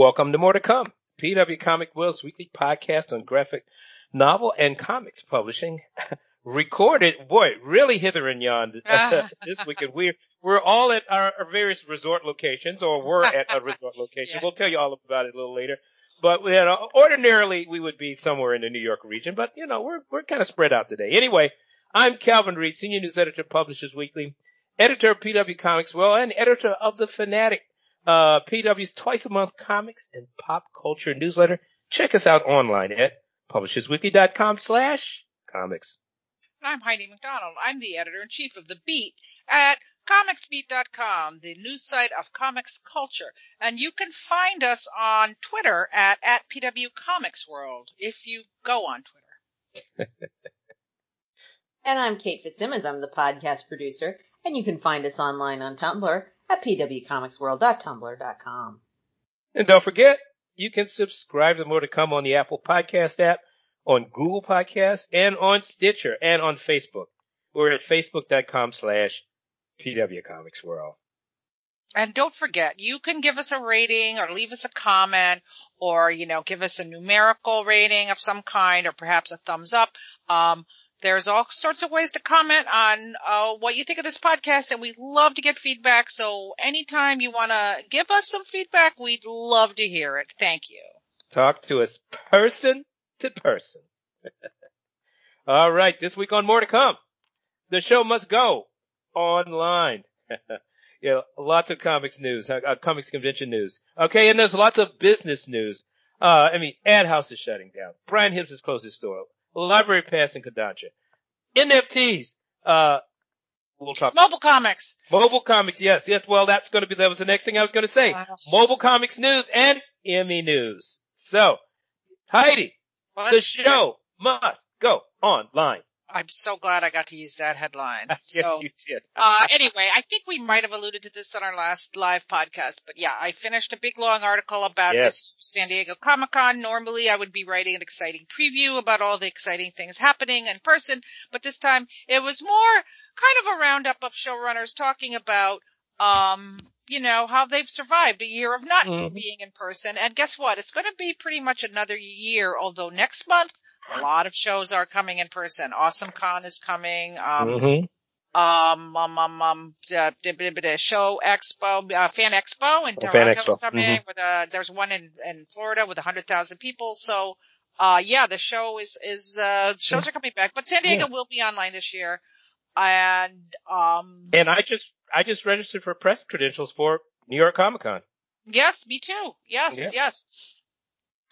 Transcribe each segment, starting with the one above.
Welcome to More to Come, PW Comic World's weekly podcast on graphic novel and comics publishing. Recorded, boy, really hither and yon this weekend. We're, we're all at our, our, various resort locations, or we're at a resort location. Yeah. We'll tell you all about it a little later. But you uh, know, ordinarily we would be somewhere in the New York region, but you know, we're, we're kind of spread out today. Anyway, I'm Calvin Reid, Senior News Editor, Publishers Weekly, Editor of PW Comics World, and Editor of The Fanatic uh, PW's twice a month comics and pop culture newsletter. Check us out online at publishersweekly.com slash comics. I'm Heidi MacDonald. I'm the editor in chief of The Beat at comicsbeat.com, the news site of comics culture. And you can find us on Twitter at, at PW Comics World if you go on Twitter. and I'm Kate Fitzsimmons. I'm the podcast producer and you can find us online on Tumblr at pwcomicsworld.tumblr.com. And don't forget, you can subscribe to more to come on the Apple Podcast app, on Google Podcasts, and on Stitcher, and on Facebook. We're at facebook.com slash pwcomicsworld. And don't forget, you can give us a rating or leave us a comment or, you know, give us a numerical rating of some kind or perhaps a thumbs up. Um, there's all sorts of ways to comment on uh, what you think of this podcast, and we love to get feedback. So anytime you want to give us some feedback, we'd love to hear it. Thank you. Talk to us person to person. all right, this week on More to Come, the show must go online. yeah, lots of comics news, uh, uh, comics convention news. Okay, and there's lots of business news. Uh, I mean, Ad House is shutting down. Brian Hibbs has closed his store. Library Pass in Kodansha. NFTs. Uh, we'll talk. Mobile comics. Mobile comics. Yes. Yes. Well, that's going to be, that was the next thing I was going to say. Wow. Mobile comics news and Emmy news. So, Heidi, what? the show must go online. I'm so glad I got to use that headline. yes, so, you did. uh, anyway, I think we might have alluded to this on our last live podcast, but yeah, I finished a big long article about yes. this San Diego Comic Con. Normally I would be writing an exciting preview about all the exciting things happening in person, but this time it was more kind of a roundup of showrunners talking about, um, you know, how they've survived a year of not mm-hmm. being in person. And guess what? It's going to be pretty much another year, although next month a lot of shows are coming in person. Awesome Con is coming. Um, mm-hmm. Um, um, um, um, uh, show expo, uh, fan expo in Toronto is coming. Mm-hmm. With a, there's one in, in Florida with a hundred thousand people. So, uh, yeah, the show is, is, uh, shows are coming back, but San Diego yeah. will be online this year. And, um, and I just, I just registered for press credentials for New York Comic Con. Yes, me too. Yes, yeah. yes.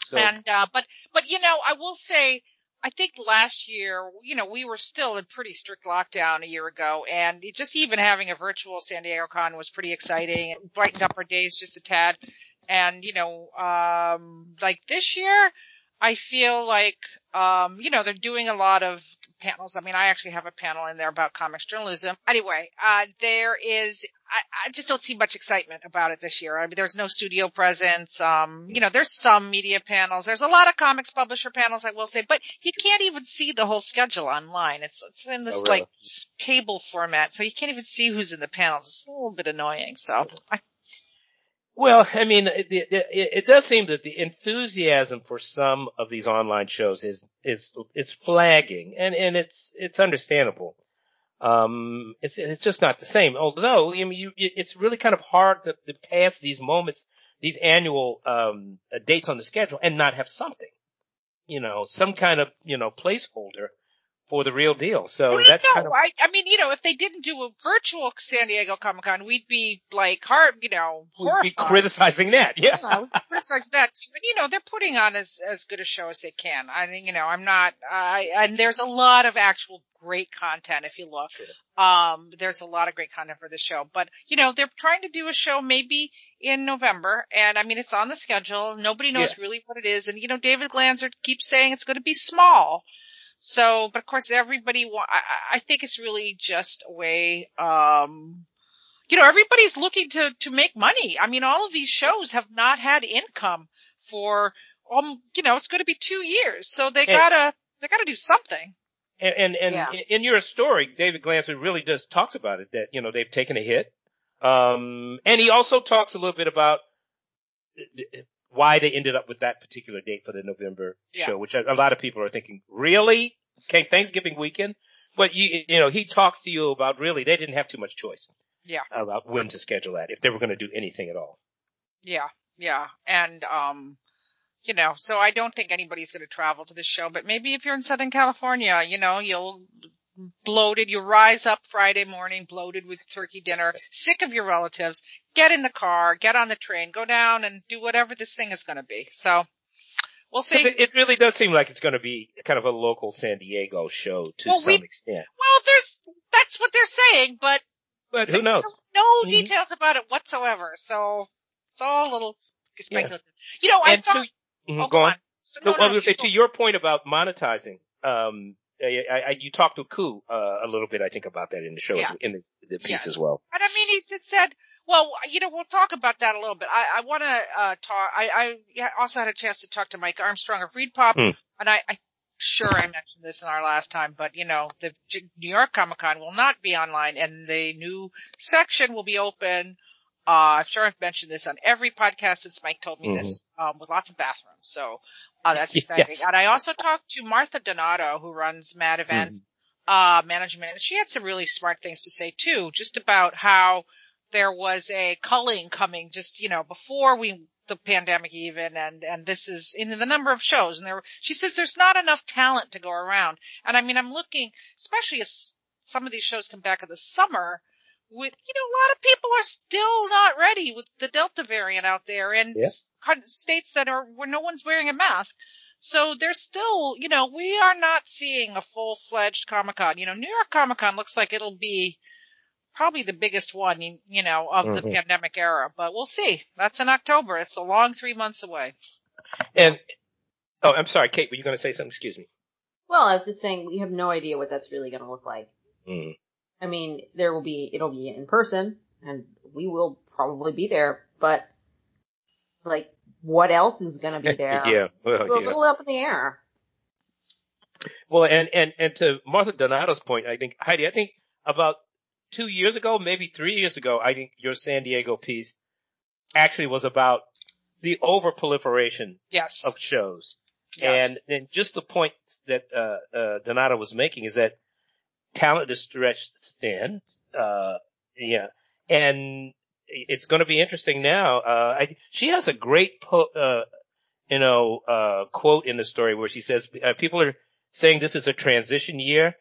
So. And, uh, but, but you know, I will say, I think last year, you know, we were still in pretty strict lockdown a year ago and just even having a virtual San Diego Con was pretty exciting. It brightened up our days just a tad. And, you know, um, like this year, I feel like, um, you know, they're doing a lot of panels. I mean, I actually have a panel in there about comics journalism. Anyway, uh, there is, I, I, just don't see much excitement about it this year. I mean, there's no studio presence. Um, you know, there's some media panels. There's a lot of comics publisher panels, I will say, but you can't even see the whole schedule online. It's, it's in this oh, really? like table format, so you can't even see who's in the panels. It's a little bit annoying. So I, well, I mean, it, it, it, does seem that the enthusiasm for some of these online shows is is it's flagging, and and it's it's understandable. Um, it's it's just not the same. Although, I mean, you, it's really kind of hard to, to pass these moments, these annual um dates on the schedule, and not have something, you know, some kind of you know placeholder for the real deal. So well, that's kind of. I, I mean, you know, if they didn't do a virtual San Diego Comic Con, we'd be like hard, you know, horrified. We'd be criticizing that, yeah. yeah we'd criticize that too. And you know, they're putting on as as good a show as they can. I mean, you know, I'm not. I and there's a lot of actual great content if you look. Um, there's a lot of great content for the show, but you know, they're trying to do a show maybe in November, and I mean, it's on the schedule. Nobody knows yeah. really what it is, and you know, David Glanzer keeps saying it's going to be small. So, but of course everybody, wa- I, I think it's really just a way, um, you know, everybody's looking to, to make money. I mean, all of these shows have not had income for, um, you know, it's going to be two years. So they and, gotta, they gotta do something. And, and, and yeah. in your story, David Glanzer really just talks about it that, you know, they've taken a hit. Um, and he also talks a little bit about why they ended up with that particular date for the November Yeah. show, which a, lot of people are thinking, really? Okay, Thanksgiving weekend? But you, you know, he talks to you about really, they didn't have too much choice. Yeah. About when to schedule that, if they were going to do anything at all. Yeah, yeah, and um, you know, so I don't think anybody's going to travel to the show, but maybe if you're in Southern California, you know, you'll bloated, you rise up Friday morning bloated with turkey dinner, sick of your relatives, get in the car, get on the train, go down and do whatever this thing is going to be. So we'll see. It, it really does seem like it's going to be kind of a local San Diego show to Well, some we- extent. Well, there's that's what they're saying, but But who knows? No, Mhm. details about it whatsoever. So it's all a little speculative. You know, I And thought. to, Mhm, oh, go on. So, No, no, I was going to say to your point about monetizing. Um, I, I, I- you talked to Koo uh, a little bit, I think, about that in the show, Yes. in the, the piece Yes. as well. And I mean, he just said, well, you know, we'll talk about that a little bit. I, I want to uh, talk. I, I also had a chance to talk to Mike Armstrong of ReedPop, Hmm. and I, I sure I mentioned this in our last time, but you know, the New York Comic Con will not be online, and the new section will be open. Uh, I'm sure I've mentioned this on every podcast since Mike told me this, um, with lots of bathrooms. So, uh, that's exciting. Yes. And I also talked to Martha Donato, who runs Mad Events, uh, management. And she had some really smart things to say too, just about how there was a culling coming just, you know, before we, the pandemic even, and, and this is in the number of shows. And there, she says there's not enough talent to go around. And I mean, I'm looking, especially as some of these shows come back in the summer, with, you know, a lot of people are still not ready with the Delta variant out there in Yeah. states that are where no one's wearing a mask. So there's still, you know, we are not seeing a full-fledged Comic-Con. You know, New York Comic-Con looks like it'll be probably the biggest one, you, you know, of the Mhm. pandemic era, but we'll see. That's in October. It's a long three months away. And, oh, I'm sorry, Kate, were you going to say something? Excuse me. Well, I was just saying we have no idea what that's really going to look like. Mm. I mean, there will be, it'll be in person and we will probably be there, but like what else is going to be there? yeah. Well, It's a yeah. little up in the air. Well, and, and, and to Martha Donato's point, I think, Heidi, I think about two years ago, maybe three years ago, I think your San Diego piece actually was about the over proliferation Yes. of shows. yes. And then just the point that, uh, uh, Donato was making is that talent is stretched thin. Uh, yeah. And it's going to be interesting now. Uh, I, she has a great, po- uh, you know, uh, quote in the story where she says, uh, people are saying this is a transition year,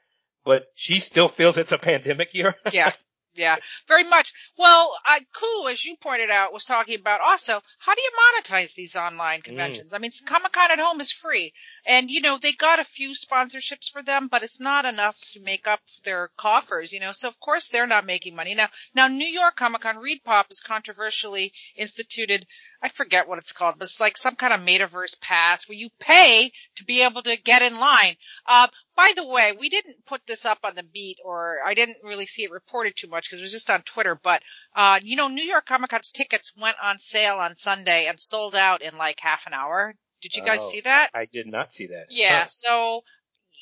but she still feels it's a pandemic year. yeah. Yeah, very much. Well, uh, Koo, as you pointed out, was talking about also how do you monetize these online conventions? I mean, Comic Con at Home is free, and you know they got a few sponsorships for them, but it's not enough to make up their coffers. You know, so of course they're not making money now. Now, New York Comic Con ReedPop is controversially instituted. I forget what it's called, but it's like some kind of metaverse pass where you pay to be able to get in line. Uh, by the way, we didn't put this up on the beat or I didn't really see it reported too much because it was just on Twitter, but, uh, you know, New York Comic Con's tickets went on sale on Sunday and sold out in like half an hour. Did you guys Oh, see that? I did not see that. Yeah. Huh. So,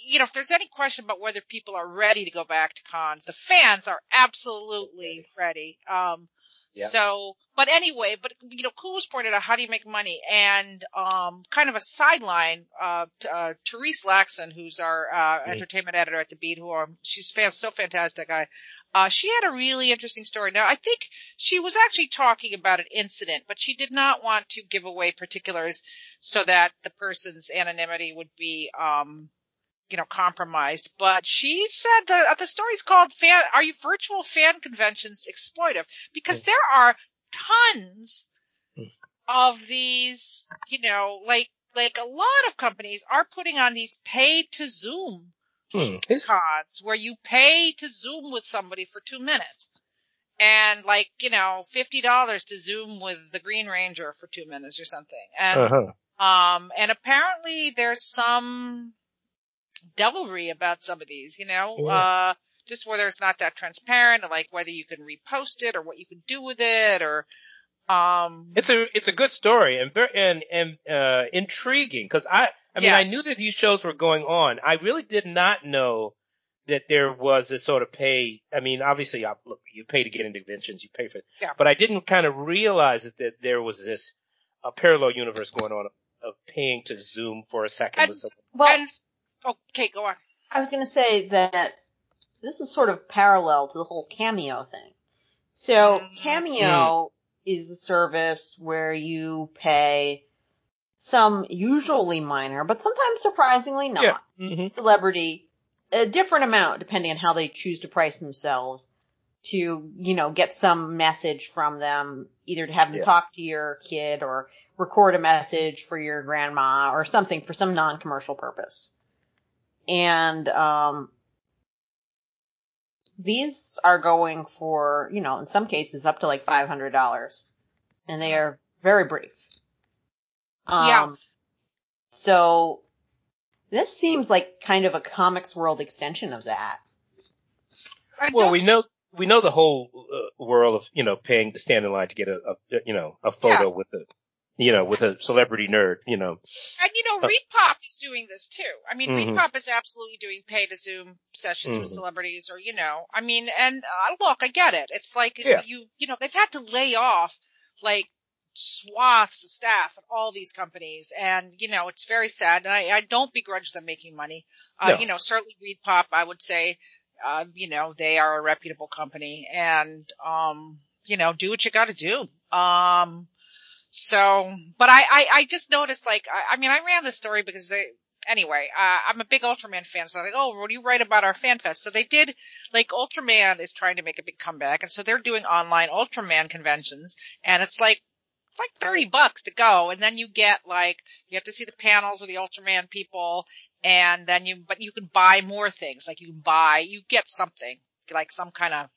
you know, if there's any question about whether people are ready to go back to cons, the fans are absolutely ready. Um, So, but anyway, but you know, Cool's pointed out how do you make money, and um, kind of a sideline. Uh, t- uh, Therese Lacson, who's our uh, Mhm. entertainment editor at the Beat, who are she's fan, so fantastic. I, uh, she had a really interesting story. Now, I think she was actually talking about an incident, but she did not want to give away particulars so that the person's anonymity would be, um, you know, compromised. But she said the uh, the story's called "Fan Are You Virtual Fan Conventions Exploitive?" Because there are tons Mm. of these, you know, like like a lot of companies are putting on these pay to Zoom Hmm. cons where you pay to Zoom with somebody for two minutes. And like, you know, fifty dollars to Zoom with the Green Ranger for two minutes or something. And Uh-huh. um, and apparently there's some devilry about some of these, you know, Yeah. uh, just whether it's not that transparent or like whether you can repost it or what you can do with it or, um, It's a it's a good story and very and and uh intriguing because I I mean Yes. I knew that these shows were going on. I really did not know that there was a sort of pay. I mean, obviously, I, look, you pay to get into conventions, you pay for it, Yeah. but I didn't kind of realize that, that there was this a parallel universe going on of paying to Zoom for a second. And, well, and, okay, go on. I was going to say that this is sort of parallel to the whole Cameo thing. So mm-hmm. Cameo mm. is a service where you pay some usually minor, but sometimes surprisingly not, yeah. mm-hmm. celebrity a different amount depending on how they choose to price themselves to, you know, get some message from them, either to have them yeah. talk to your kid or record a message for your grandma or something for some non-commercial purpose. And, um, these are going for, you know, in some cases up to like $500 and they are very brief. Um, yeah. So this seems like kind of a comics world extension of that. Well, we know we know the whole uh, world of you know paying to stand in line to get a, a you know a photo yeah. with a you know with a celebrity nerd you know. And you know, uh, ReedPop is doing this too. I mean, mm-hmm. ReedPop is absolutely doing pay to Zoom sessions mm-hmm. with celebrities, or you know, I mean, and uh, look, I get it. It's like yeah. you you know they've had to lay off like swaths of staff at all these companies. And, you know, it's very sad. And I, I don't begrudge them making money. Uh, no. you know, certainly ReedPop, I would say, uh, you know, they are a reputable company and, um, you know, do what you gotta do. Um, so, but I, I, I just noticed like, I, I mean, I ran this story because they, anyway, uh, I'm a big Ultraman fan, so I'm like, oh, what do you write about our fan fest? So they did, like, Ultraman is trying to make a big comeback, and so they're doing online Ultraman conventions, and it's like it's like 30 bucks to go. And then you get like, you have to see the panels with the Ultraman people. And then you, but you can buy more things. Like you can buy, you get something, like some kind of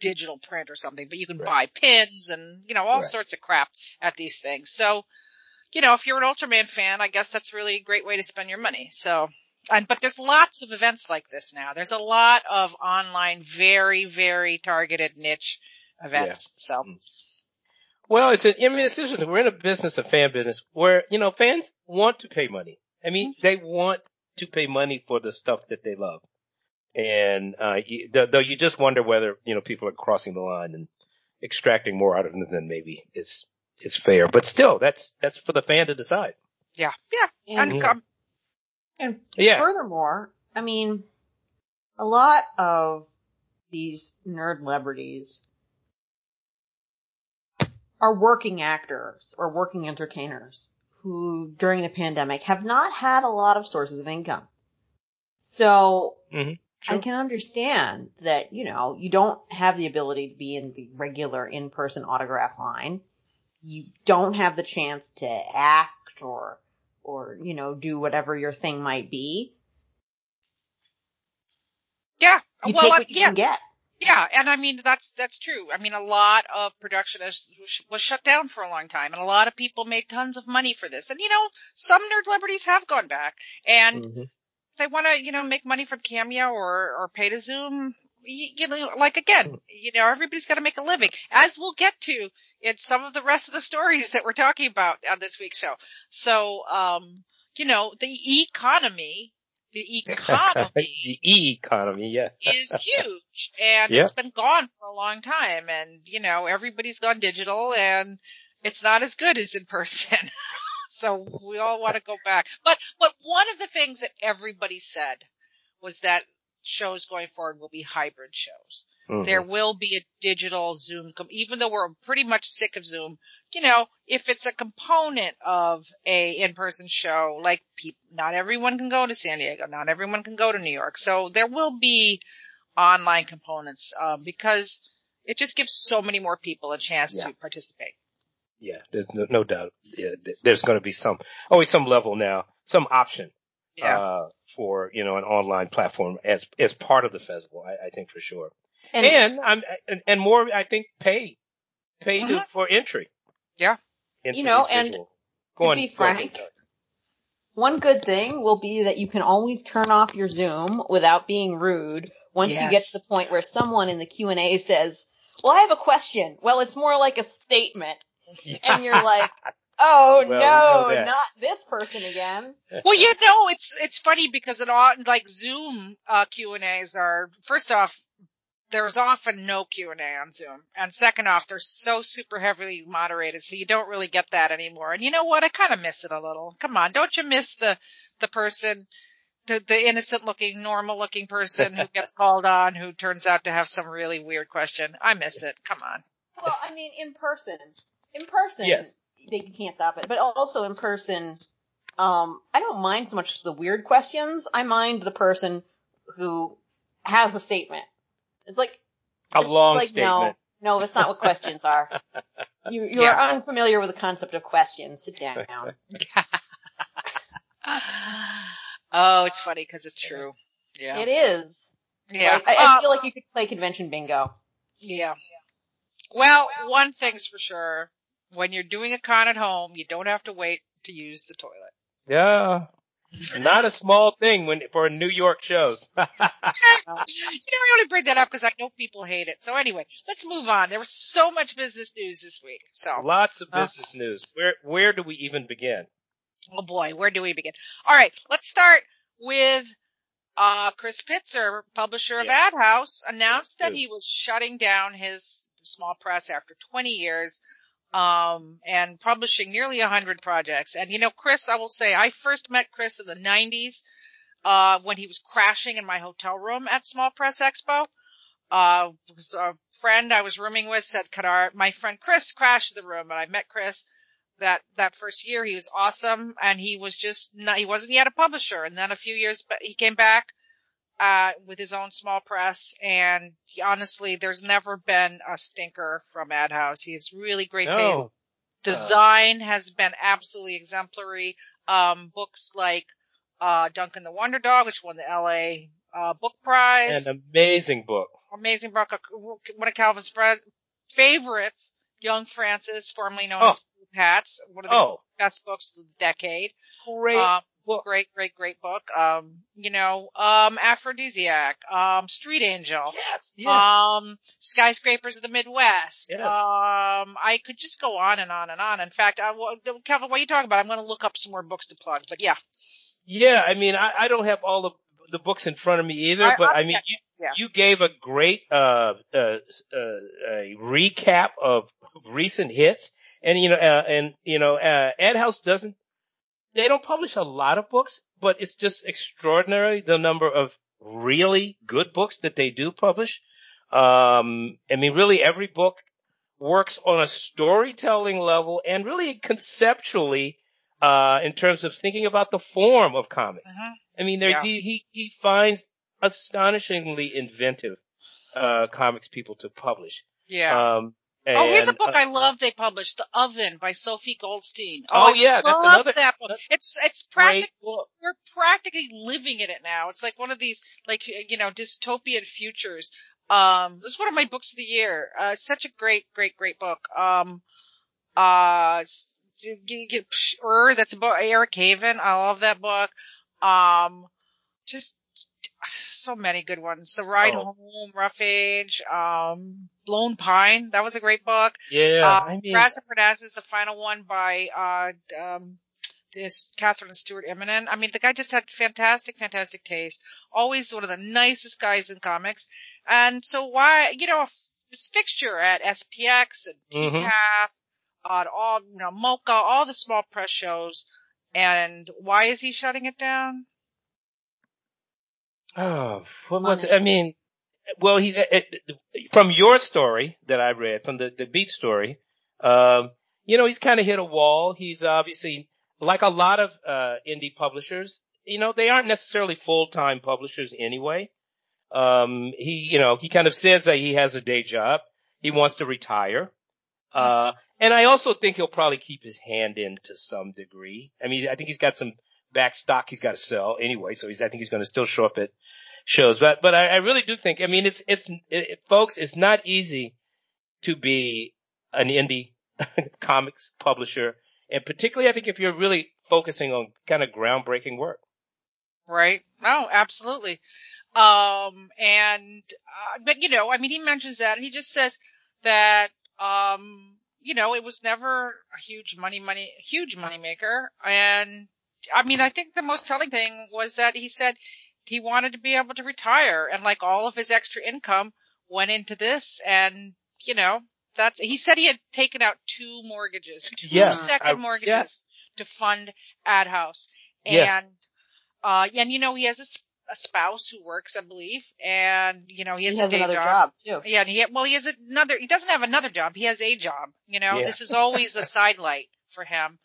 digital print or something, but you can right. buy pins and, you know, all right. sorts of crap at these things. So, you know, if you're an Ultraman fan, I guess that's really a great way to spend your money. So, and, but there's lots of events like this now. There's a lot of online, very, very targeted niche events. Yeah. So, mm. Well, it's an, I mean, it's interesting. We're in a business, a fan business, where, you know, fans want to pay money. I mean, they want to pay money for the stuff that they love. And, uh, you, though you just wonder whether, you know, people are crossing the line and extracting more out of them than maybe is, is fair. But still, that's, that's for the fan to decide. Yeah. Yeah. And, and, and yeah. furthermore, I mean, a lot of these nerd celebrities are working actors or working entertainers who during the pandemic have not had a lot of sources of income. So mm-hmm. I can understand that, you know, you don't have the ability to be in the regular in-person autograph line. You don't have the chance to act or, or, you know, do whatever your thing might be. Yeah. You well, take what you yeah. can get. Yeah, and I mean that's that's true. I mean a lot of production is, was shut down for a long time, and a lot of people made tons of money for this. And you know, some nerd celebrities have gone back, and mm-hmm. They want to you know make money from Cameo or or pay to Zoom. You, you know, like again, mm. you know, everybody's got to make a living, as we'll get to in some of the rest of the stories that we're talking about on this week's show. So, um, you know, the economy the economy, the e-economy, yeah, is huge, and yeah. it's been gone for a long time, and you know everybody's gone digital, and it's not as good as in person. so we all want to go back. But but one of the things that everybody said was that shows going forward will be hybrid shows. Mm-hmm. There will be a digital Zoom, com- even though we're pretty much sick of Zoom. You know, if it's a component of a in-person show, like people, not everyone can go to San Diego, not everyone can go to New York, so there will be online components um, because it just gives so many more people a chance yeah. to participate. Yeah, there's no, no doubt. Yeah, there's going to be some, always some level now, some option yeah. uh, for you know an online platform as as part of the festival. I, I think for sure. And, and I'm and, and, more, I think, pay pay uh-huh. for entry. Yeah, you know, and Go to be frank, one good thing will be that you can always turn off your Zoom without being rude. Once yes. you get to the point where someone in the Q and A says, "Well, I have a question." Well, it's more like a statement, yeah. and you're like, Oh well, no, not this person again. well, you know, it's it's funny because it all like Zoom uh, Q and A's are first off there's often no Q&A on Zoom. And second off, they're so super heavily moderated, so you don't really get that anymore. And you know what? I kind of miss it a little. Come on, don't you miss the, the person, the, the innocent looking, normal looking person who gets called on who turns out to have some really weird question? I miss it. Come on. Well, I mean, in person, in person, Yes. they can't stop it, but also in person, um, I don't mind so much the weird questions. I mind the person who has a statement. It's like A long like, statement. No, no, that's not what questions are. You you Yeah. are unfamiliar with the concept of questions. Sit down. oh, it's funny because it's true. Yeah. It is. yeah. Like, I, I feel like you could play convention bingo. Yeah. Well, one thing's for sure. When you're doing a con at home, you don't have to wait to use the toilet. Yeah. Not a small thing when for New York shows. You know, I only bring that up because I know people hate it. So anyway, let's move on. There was so much business news this week. So, Lots of Uh. business news. Where where do we even begin? oh boy, where do we begin? All right, let's start with uh Chris Pitzer, publisher of Yes. Ad House, announced that he was shutting down his small press after 20 years um and publishing nearly a 100 projects. And you know, Chris, I will say I first met Chris in the 90s uh when he was crashing in my hotel room at Small Press Expo. Uh, a friend I was rooming with said, "Could our my friend Chris crashed the room?" And I met Chris that that first year. He was awesome, and he was just not, he wasn't yet a publisher. And then a few years, but he came back uh with his own small press. And honestly, there's never been a stinker from Ad House. He has really great taste. No. Design has been absolutely exemplary. Um, books like uh Duncan the Wonder Dog, which won the L.A. Uh, book prize An amazing book. amazing book. uh, One of Calvin's fr- favorites, Young Frances, formerly known Oh. as Hats, one of the Oh, best books of the decade. great Um, book. great, great, great book. Um, you know, um, Aphrodisiac, um, Street Angel, Yes. Yeah. um, Skyscrapers of the Midwest. Yes. Um, I could just go on and on and on. In fact, I, well, Calvin, what are you talking about? I'm going to look up some more books to plug. But yeah, yeah. I mean, I, I don't have all of the books in front of me either, I- but I- mean, you, yeah. you gave a great uh, uh, uh, a recap of recent hits, and you know, uh, and you know, uh, Ad House doesn't. They don't publish a lot of books, but it's just extraordinary the number of really good books that they do publish. Um, I mean, really every book works on a storytelling level and really conceptually, uh, in terms of thinking about the form of comics. Mhm. I mean, there, Yeah. he, he, he finds astonishingly inventive, uh, comics people to publish. yeah. Um, Oh, here's a book uh, I love they published, The Oven by Sophie Goldstein. Oh, I yeah, that's love another- that book. It's it's practically we're practically living in it now. It's like one of these like you know dystopian futures. Um, this is one of my books of the year. Uh, such a great, great, great book. Um, uh, s- s- you get psh, Ur, that's a book. Eric Haven, I love that book. Um, just so many good ones. The Ride Oh. Home, Rough Age, um, Blown Pine, that was a great book. Yeah, Uh, I mean, Grass and Parnassus is the final one by, uh, um, this Kathryn Stuart Immonen. I mean, the guy just had fantastic, fantastic taste. Always one of the nicest guys in comics. And so why, you know, this fixture at SPX and. TCAF, on all, you know, MoCCA, all the small press shows. And why is he shutting it down? Oh, what was it? I mean, well, he it, it- from your story that I read from the the beat story, um, you know, he's kind of hit a wall. He's obviously like a lot of uh indie publishers. You know, they aren't necessarily full time publishers anyway. Um, he, you know, he kind of says that he has a day job. He wants to retire. Uh, and I also think he'll probably keep his hand in to some degree. I mean, I think he's got some back stock he's got to sell anyway, so he's, I think he's going to still show up at shows. But, but I, I really do think, I mean, it's, it's, it, folks, it's not easy to be an indie comics publisher. And particularly, I think if you're really focusing on kind of groundbreaking work. Right? Oh, absolutely. Um, and, uh, but you know, I mean, he mentions that and he just says that, um, you know, it was never a huge money, money, huge money maker. And I mean, I think the most telling thing was that he said he wanted to be able to retire and like all of his extra income went into this and, you know, that's, he said he had taken out two mortgages, two Yeah, second I- mortgages to fund Ad House. And, Yeah. uh, and you know, he has a, s- a spouse who works, I believe, and, you know, he He has, has a day another job. job too. Yeah, and he well, he has another. He doesn't have another job. He has a job. You know, Yeah. this is always a sidelight for him,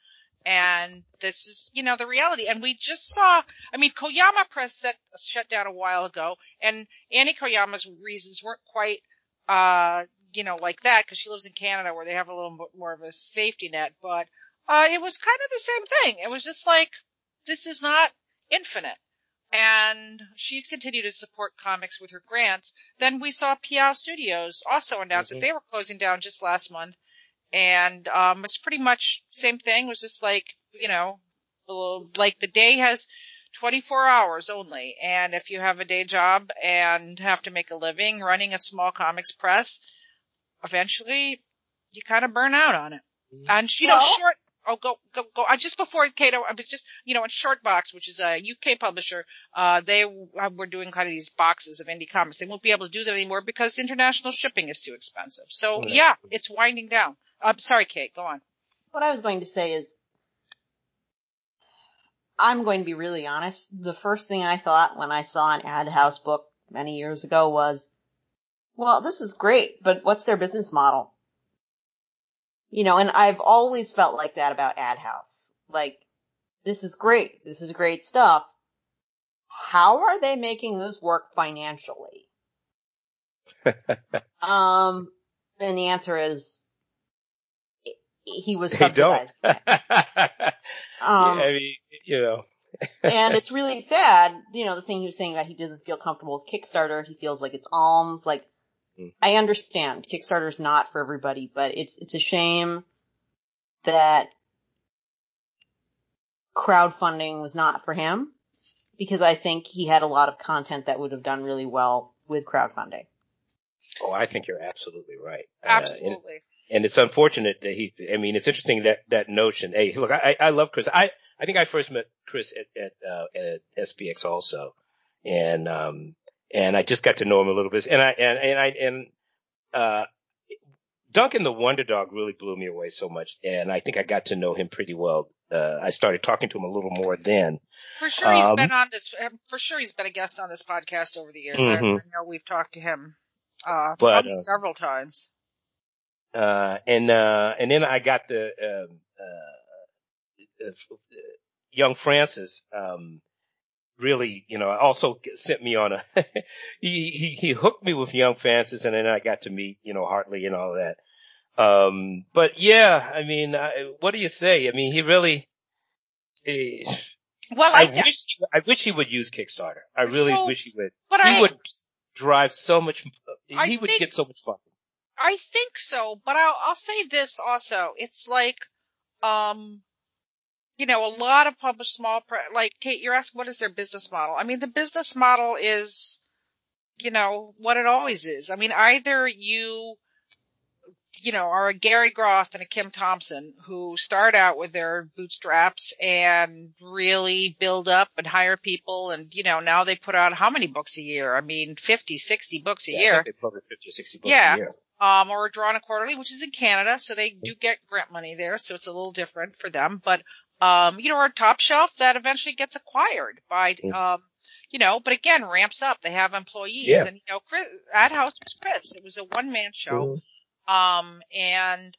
and this is you know the reality. And we just saw. I mean, Koyama Press set, shut down a while ago, and Annie Koyama's reasons weren't quite, uh, you know, like that because she lives in Canada where they have a little bit more of a safety net. But uh, it was kind of the same thing. It was just like this is not infinite. And she's continued to support comics with her grants. Then we saw Piao Studios also announce Mhm. that they were closing down just last month. And, um, it's pretty much same thing. It was just like, you know, uh, like the day has 24 hours only. And if you have a day job and have to make a living running a small comics press, eventually you kind of burn out on it. And, you know, Well- short, oh, go, go, go. I just before Kato, I was just, you know, in Shortbox, which is a UK publisher, uh, they were doing kind of these boxes of indie comics. They won't be able to do that anymore because international shipping is too expensive. So Right. yeah, it's winding down. I'm sorry, Kate, go on. What I was going to say is, I'm going to be really honest. The first thing I thought when I saw an ad house book many years ago was, well, this is great, but what's their business model? You know, and I've always felt like that about ad house. Like, this is great. This is great stuff. How are they making this work financially? um, and the answer is, he was They don't. subsidized. Um, I mean, you know. and it's really sad, you know, the thing he was saying that he doesn't feel comfortable with Kickstarter. He feels like it's alms. Like, Mm. I understand Kickstarter's not for everybody, but it's, it's a shame that crowdfunding was not for him because I think he had a lot of content that would have done really well with crowdfunding. Oh, I think you're absolutely right. Uh, and- it's unfortunate that he. I mean, it's interesting that that notion. Hey, look, I I love Chris. I I think I first met Chris at at, uh, at SPX also, and um and I just got to know him a little bit. And I and and I and uh Duncan the Wonder Dog really blew me away so much, and I think I got to know him pretty well. Uh, I started talking to him a little more then. For sure he's Um, been on this, for sure he's been a guest on this podcast over the years. I, I know we've talked to him, uh, But, uh, several times. Uh, and uh, and then I got the um, uh, uh, young Frances. Um, really, you know, also sent me on a. he he he hooked me with young Frances, and then I got to meet you know Hartley and all that. Um, but yeah, I mean, I, what do you say? I mean, he really. eh, Well, I I, wish I wish he would use Kickstarter. I really So, wish he would. but he I, would drive so much. I He would get so much fun. I think so, but I'll, I'll say this also. It's like, um, you know, a lot of published small, pre- like Kate, you're asking what is their business model? I mean, the business model is, you know, what it always is. I mean, either you, you know, are a Gary Groth and a Kim Thompson who start out with their bootstraps and really build up and hire people and, you know, now they put out how many books a year? I mean, 50, 60 books a Yeah, year they publish 50 or 60 books Yeah. a year. Um, or Drawn and Quarterly, which is in Canada, so they do get grant money there, so it's a little different for them. But um, you know, our top shelf that eventually gets acquired by Mm. um, you know, but again ramps up. They have employees, Yeah. and you know, Chris, Ad House was Chris. It was a one man show, um, and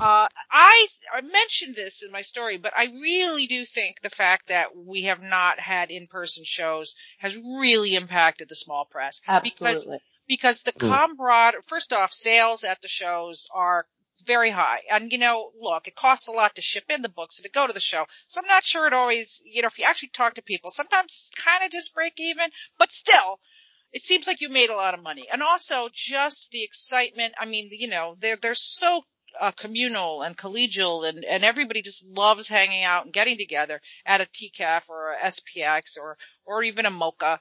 uh, I I mentioned this in my story, but I really do think the fact that we have not had in person shows has really impacted the small press Absolutely. because the Mm. camaraderie, first off, sales at the shows are very high. And you know, look, it costs a lot to ship in the books and to go to the show. So I'm not sure it always, you know, if you actually talk to people, sometimes it's kind of just break even, but still, it seems like you made a lot of money. And also just the excitement. I mean, you know, they're, they're so uh, communal and collegial and, and everybody just loves hanging out and getting together at a TCAF or a SPX or, or even a MoCCA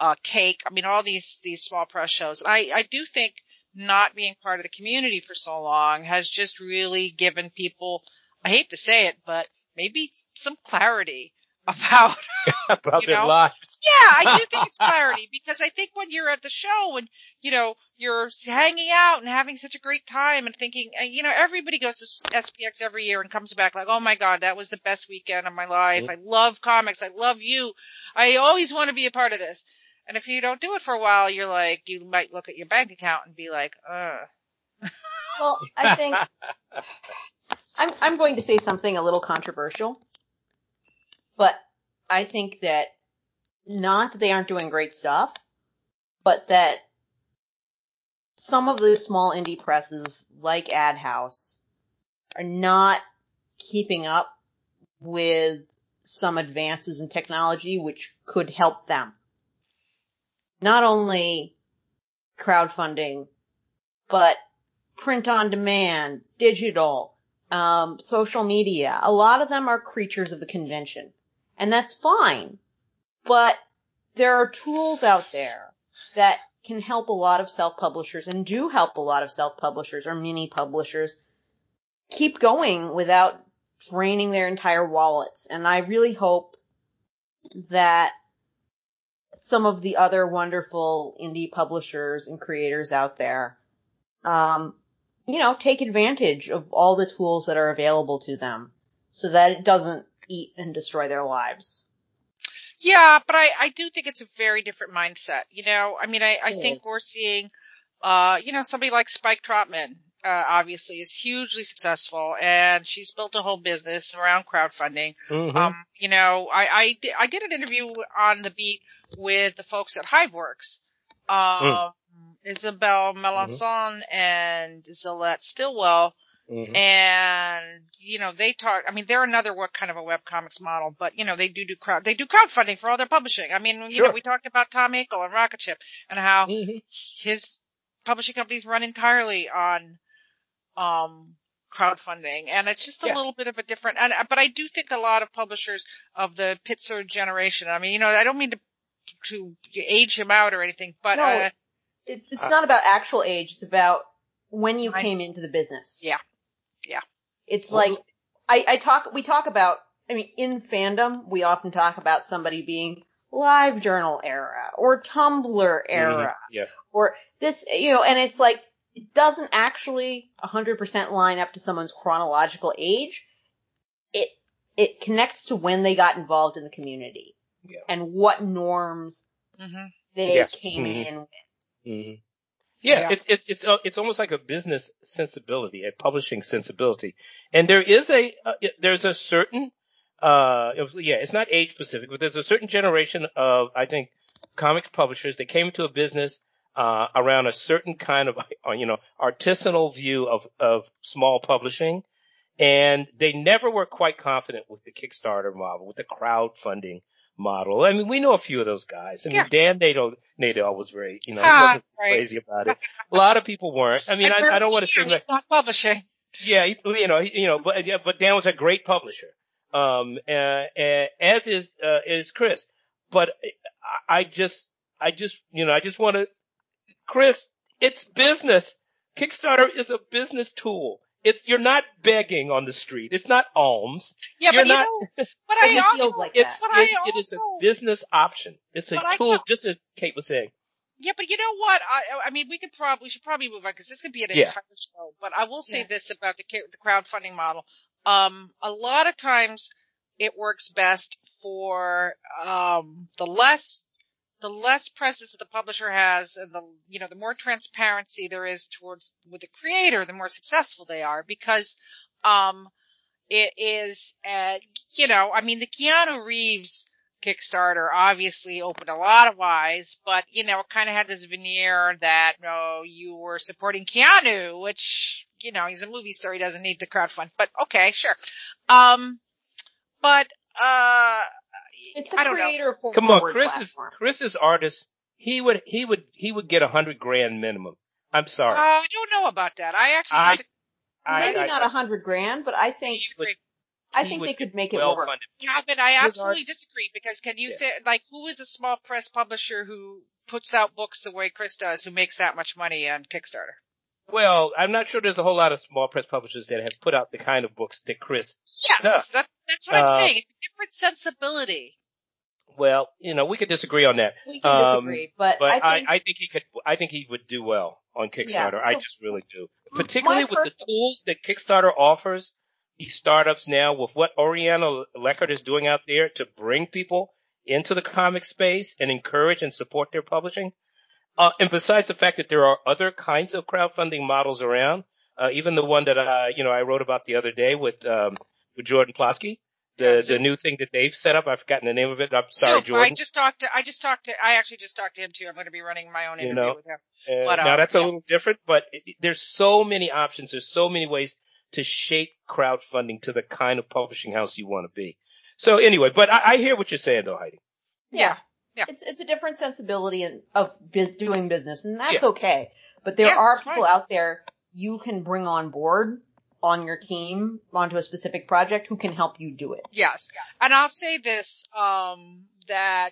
uh, cake. I mean, all these, these small press shows. I, I do think not being part of the community for so long has just really given people, I hate to say it, but maybe some clarity about about their know? lives. Yeah, I do think it's clarity because I think when you're at the show and you know you're hanging out and having such a great time and thinking, you know, everybody goes to SPX every year and comes back like, oh my god, that was the best weekend of my life. Mm-hmm. I love comics. I love you. I always want to be a part of this. And if you don't do it for a while, you're like, you might look at your bank account and be like, uh. well, I think I'm I'm going to say something a little controversial, but I think that not that they aren't doing great stuff, but that some of the small indie presses like Ad House are not keeping up with some advances in technology which could help them. Not only crowdfunding, but print on demand, digital, um, social media. A lot of them are creatures of the convention. And that's fine. But there are tools out there that can help a lot of self-publishers and do help a lot of self-publishers or mini publishers keep going without draining their entire wallets. And I really hope that some of the other wonderful indie publishers and creators out there, um, you know, take advantage of all the tools that are available to them so that it doesn't eat and destroy their lives. Yeah, but I, I do think it's a very different mindset. You know, I mean, I, I think we're seeing, uh, you know, somebody like Spike Trotman, uh, obviously is hugely successful and she's built a whole business around crowdfunding. Mm-hmm. Um, you know, I, I, I did an interview on the beat with the folks at Hiveworks. Uh, mm. Isabel Melanson mm-hmm. and Zillette Stillwell Mm-hmm. And, you know, they talk, I mean, they're another what kind of a web comics model, but, you know, they do do crowd, they do crowdfunding for all their publishing. I mean, you sure. know, we talked about Tom Akel and Rocketship and how mm-hmm. his publishing companies run entirely on, um, crowdfunding and it's just a yeah. little bit of a different, and, but I do think a lot of publishers of the Pitzer generation, I mean, you know, I don't mean to, to age him out or anything, but, no, uh, it's, it's uh, not about actual age. It's about when you I, came into the business. Yeah. Yeah. It's well, like, I, I talk, we talk about, I mean, in fandom, we often talk about somebody being live journal era or Tumblr mm-hmm. era. Mm-hmm. Yeah. Or this, you know, and it's like, it doesn't actually 100% line up to someone's chronological age. It, it connects to when they got involved in the community yeah. and what norms mm-hmm. they yes. came mm-hmm. in with. Mm-hmm. Yeah, yeah, it's it's it's uh, it's almost like a business sensibility, a publishing sensibility, and there is a uh, there's a certain uh yeah, it's not age specific, but there's a certain generation of I think comics publishers that came into a business uh around a certain kind of uh, you know artisanal view of of small publishing, and they never were quite confident with the Kickstarter model, with the crowdfunding model. I mean, we know a few of those guys. I mean, yeah. Dan Nato, Nato was very, you know, ah, right. crazy about it. A lot of people weren't. I mean, I, I, don't want to say that. not publishing. Yeah, you know, you know, but yeah, but Dan was a great publisher. Um, uh, uh, as is uh, is Chris. But I just, I just, you know, I just want to, Chris, it's business. Kickstarter is a business tool. It's you're not begging on the street. It's not alms. Yeah, you're but not, you know, but I it also, like it's, but it, I also, it is a business option. It's a tool, just as Kate was saying. Yeah, but you know what? I, I mean, we could probably, we should probably move on because this could be an yeah. entire show. But I will say yeah. this about the the crowdfunding model. Um, a lot of times it works best for um the less the less presence that the publisher has and the, you know, the more transparency there is towards with the creator, the more successful they are because, um, it is, uh, you know, I mean, the Keanu Reeves Kickstarter obviously opened a lot of eyes, but, you know, it kind of had this veneer that, no, oh, you were supporting Keanu, which, you know, he's a movie star. He doesn't need the crowdfund, but okay, sure. Um, but, uh, it's a creator for Come on, Chris platform. is Chris is artist. He would he would he would get a hundred grand minimum. I'm sorry. Uh, I don't know about that. I actually I, I, maybe I, not a hundred grand, but I think I think they could make well it work. Funded. Yeah, but I absolutely disagree because can you yeah. th- like who is a small press publisher who puts out books the way Chris does, who makes that much money on Kickstarter? Well, I'm not sure there's a whole lot of small press publishers that have put out the kind of books that Chris. Yes, that, that's what I'm uh, saying. It's a different sensibility. Well, you know, we could disagree on that. We can um, disagree, but, but I, think, I, I, think he could. I think he would do well on Kickstarter. Yeah, so I just really do, particularly with the tools that Kickstarter offers these startups now, with what Oriana Leckert is doing out there to bring people into the comic space and encourage and support their publishing. Uh, and besides the fact that there are other kinds of crowdfunding models around, uh, even the one that I, you know, I wrote about the other day with, um, with Jordan Plosky, the, yes. the new thing that they've set up. I've forgotten the name of it. I'm sorry, Jordan. I just talked to, I just talked to, I actually just talked to him too. I'm going to be running my own interview you know, with him. Uh, but, now that's yeah. a little different, but it, there's so many options. There's so many ways to shape crowdfunding to the kind of publishing house you want to be. So anyway, but I, I hear what you're saying though, Heidi. Yeah. Yeah. It's, it's a different sensibility of biz, doing business and that's yeah. okay. But there yeah, are people out there you can bring on board on your team onto a specific project who can help you do it. Yes. And I'll say this, um, that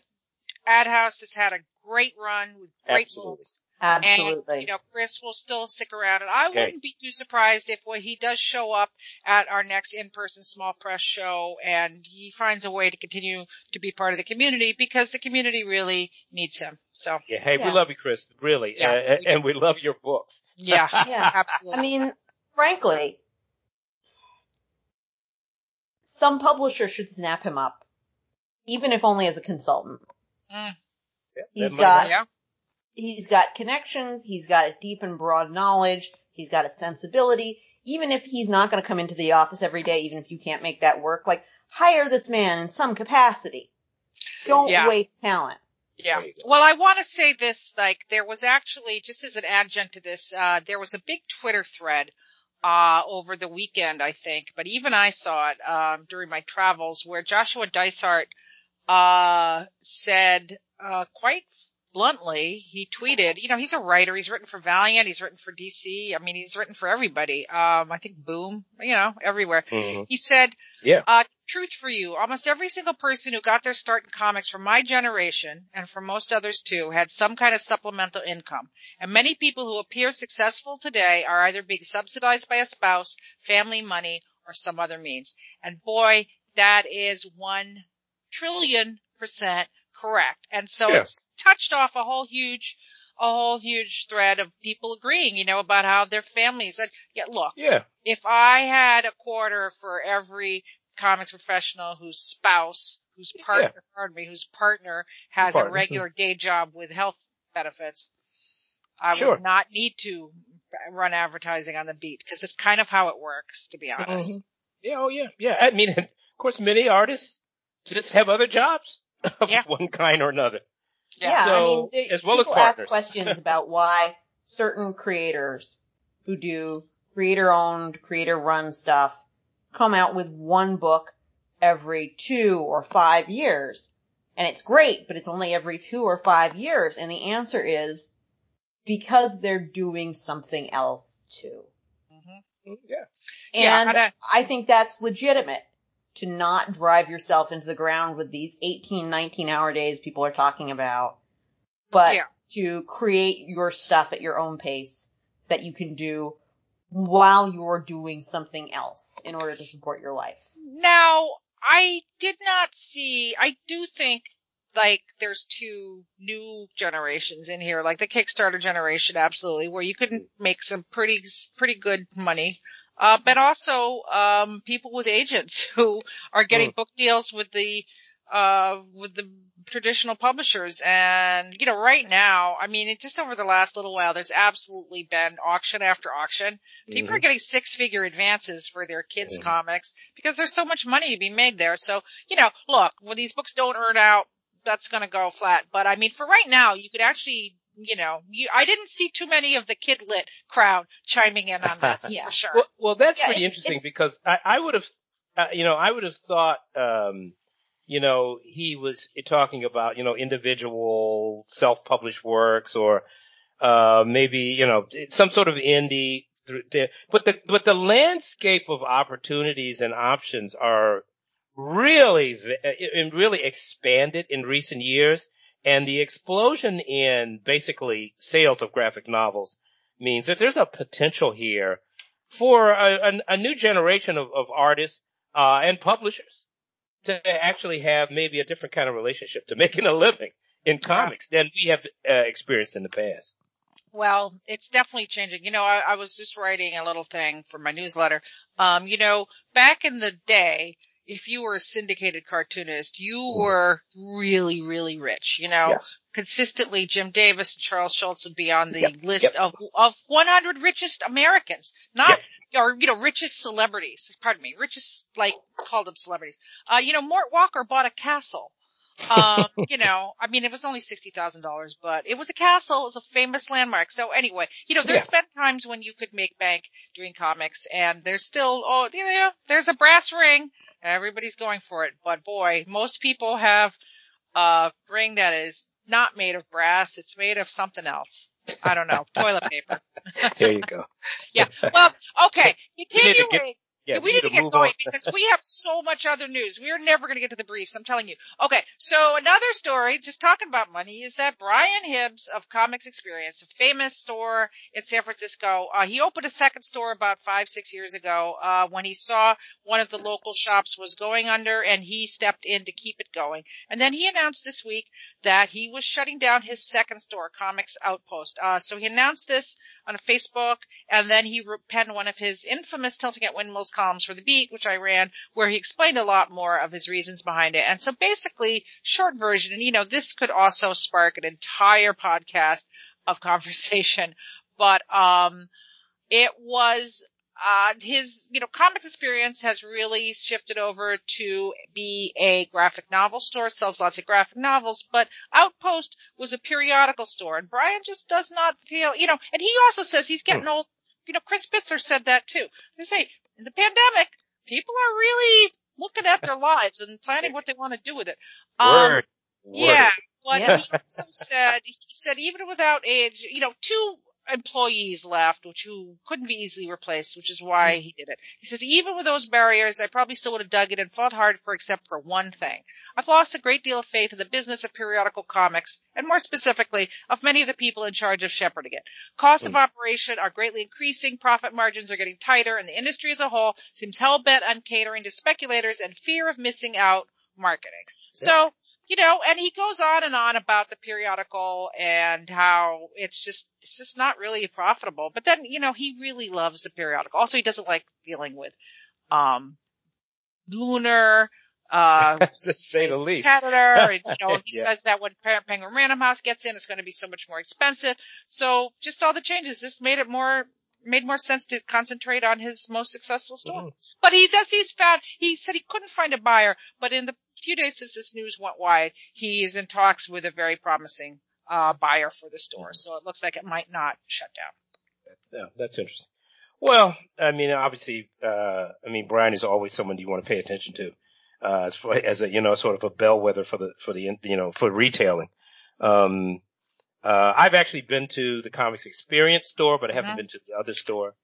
Ad House has had a great run with great Absolutely. moves. Absolutely. And, you know, Chris will still stick around and I okay. wouldn't be too surprised if when he does show up at our next in-person small press show and he finds a way to continue to be part of the community because the community really needs him. So. Yeah. Hey, yeah. we love you, Chris. Really. Yeah, uh, we and we love your books. Yeah. yeah. Absolutely. I mean, frankly, some publisher should snap him up, even if only as a consultant. Mm. Yeah, he's got, yeah he's got connections, he's got a deep and broad knowledge, he's got a sensibility. Even if he's not going to come into the office every day, even if you can't make that work, like hire this man in some capacity. Don't yeah. waste talent. Yeah. Well, I want to say this, like, there was actually, just as an adjunct to this, uh, there was a big Twitter thread, uh, over the weekend, I think, but even I saw it, um, during my travels where Joshua Dysart, uh, said, uh, quite bluntly, he tweeted, you know, he's a writer. He's written for Valiant. He's written for DC. I mean, he's written for everybody. Um, I think Boom, you know, everywhere. Mm-hmm. He said, yeah. Uh, truth for you. Almost every single person who got their start in comics from my generation and from most others too had some kind of supplemental income. And many people who appear successful today are either being subsidized by a spouse, family money, or some other means. And boy, that is one trillion percent correct. And so yeah. it's touched off a whole huge, a whole huge thread of people agreeing, you know, about how their families. And yeah, look, yeah. if I had a quarter for every comics professional whose spouse, whose partner, yeah. pardon me, whose partner has partner. a regular day job with health benefits, I sure. would not need to run advertising on the beat because it's kind of how it works, to be honest. Mm-hmm. Yeah, oh yeah, yeah. I mean, of course, many artists just have other jobs of yeah. one kind or another. Yeah, so, I mean, they, as well people as ask questions about why certain creators who do creator-owned, creator-run stuff come out with one book every two or five years. And it's great, but it's only every two or five years. And the answer is because they're doing something else too. Mm-hmm. Yeah. And yeah, I think that's legitimate to not drive yourself into the ground with these 18, 19 hour days people are talking about, but yeah. to create your stuff at your own pace that you can do while you're doing something else in order to support your life. Now, I did not see, I do think like there's two new generations in here, like the Kickstarter generation, absolutely, where you can make some pretty, pretty good money uh, but also um, people with agents who are getting mm. book deals with the uh, with the traditional publishers. And you know, right now, I mean, it, just over the last little while, there's absolutely been auction after auction. People mm-hmm. are getting six figure advances for their kids' mm-hmm. comics because there's so much money to be made there. So you know, look, when these books don't earn out, that's going to go flat. But I mean, for right now, you could actually you know, you, I didn't see too many of the kid lit crowd chiming in on this yeah. for sure. Well, well that's yeah, pretty it's, interesting it's, because I, I would have, uh, you know, I would have thought, um, you know, he was talking about, you know, individual self-published works or, uh, maybe, you know, some sort of indie. But the, but the landscape of opportunities and options are really, really expanded in recent years. And the explosion in basically sales of graphic novels means that there's a potential here for a, a, a new generation of, of artists uh, and publishers to actually have maybe a different kind of relationship to making a living in comics than we have uh, experienced in the past. Well, it's definitely changing. You know, I, I was just writing a little thing for my newsletter. Um, you know, back in the day, if you were a syndicated cartoonist, you mm. were really, really rich. You know, yes. consistently Jim Davis and Charles Schulz would be on the yep. list yep. of of 100 richest Americans, not yep. or you know richest celebrities. Pardon me, richest like called them celebrities. Uh, you know, Mort Walker bought a castle um, you know, I mean, it was only sixty thousand dollars, but it was a castle. It was a famous landmark. So anyway, you know, there's yeah. been times when you could make bank doing comics, and there's still, oh, yeah, there's a brass ring. Everybody's going for it, but boy, most people have a ring that is not made of brass. It's made of something else. I don't know, toilet paper. there you go. yeah. Well, okay. Continuing. Yeah, we, we need to, get going because we have so much other news. We are never going to get to the briefs. I'm telling you. Okay. So another story, just talking about money, is that Brian Hibbs of Comix Experience, a famous store in San Francisco, uh, he opened a second store about five, six years ago, uh, when he saw one of the local shops was going under and he stepped in to keep it going. And then he announced this week that he was shutting down his second store, Comix Outpost. Uh, so he announced this on Facebook and then he penned one of his infamous tilting at windmills columns for the beat, which I ran, where he explained a lot more of his reasons behind it. And so basically, short version, and you know, this could also spark an entire podcast of conversation, but, um, it was uh, his, you know, comic experience has really shifted over to be a graphic novel store. It sells lots of graphic novels, but Outpost was a periodical store and Brian just does not feel, you know, and he also says he's getting hmm. old. You know, Chris Pitzer said that too. They say in the pandemic, people are really looking at their lives and planning what they want to do with it. Um, Word. Yeah. But yeah. he also said, he said even without age, you know, two employees left, which who couldn't be easily replaced, which is why he did it. He says, even with those barriers, I probably still would have dug it and fought hard for except for one thing. I've lost a great deal of faith in the business of periodical comics, and more specifically, of many of the people in charge of shepherding it. Costs of hmm. operation are greatly increasing, profit margins are getting tighter, and the industry as a whole seems hell bent on catering to speculators and fear of missing out marketing. So, you know, and he goes on and on about the periodical and how it's just, it's just not really profitable. But then, you know, he really loves the periodical. Also, he doesn't like dealing with, um, Lunar, uh, to say the least. Competitor, and, you know, he yeah. says that when Penguin Random House gets in, it's going to be so much more expensive. So just all the changes just made it more made more sense to concentrate on his most successful store. Mm-hmm. But he does, he's found, he said he couldn't find a buyer, but in the few days since this news went wide, he is in talks with a very promising uh, buyer for the store. Mm-hmm. So it looks like it might not shut down. Yeah, that's interesting. Well, I mean, obviously, uh, I mean, Brian is always someone you want to pay attention to, uh, as, as a, you know, sort of a bellwether for the, for the, you know, for retailing. Um, uh, I've actually been to the Comix Experience store, but I haven't mm-hmm. been to the other store.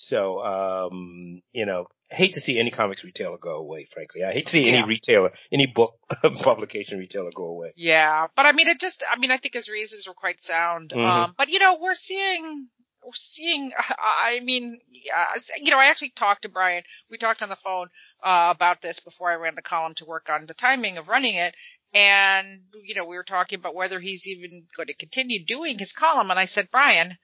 So, um, you know, hate to see any comics retailer go away, frankly. I hate to see yeah. any retailer, any book publication retailer go away. Yeah. But I mean, it just, I mean, I think his reasons were quite sound. Mm-hmm. Um, but you know, we're seeing, we're seeing, I mean, yeah, you know, I actually talked to Brian. We talked on the phone, uh, about this before I ran the column to work on the timing of running it. And, you know, we were talking about whether he's even going to continue doing his column. And I said, Brian,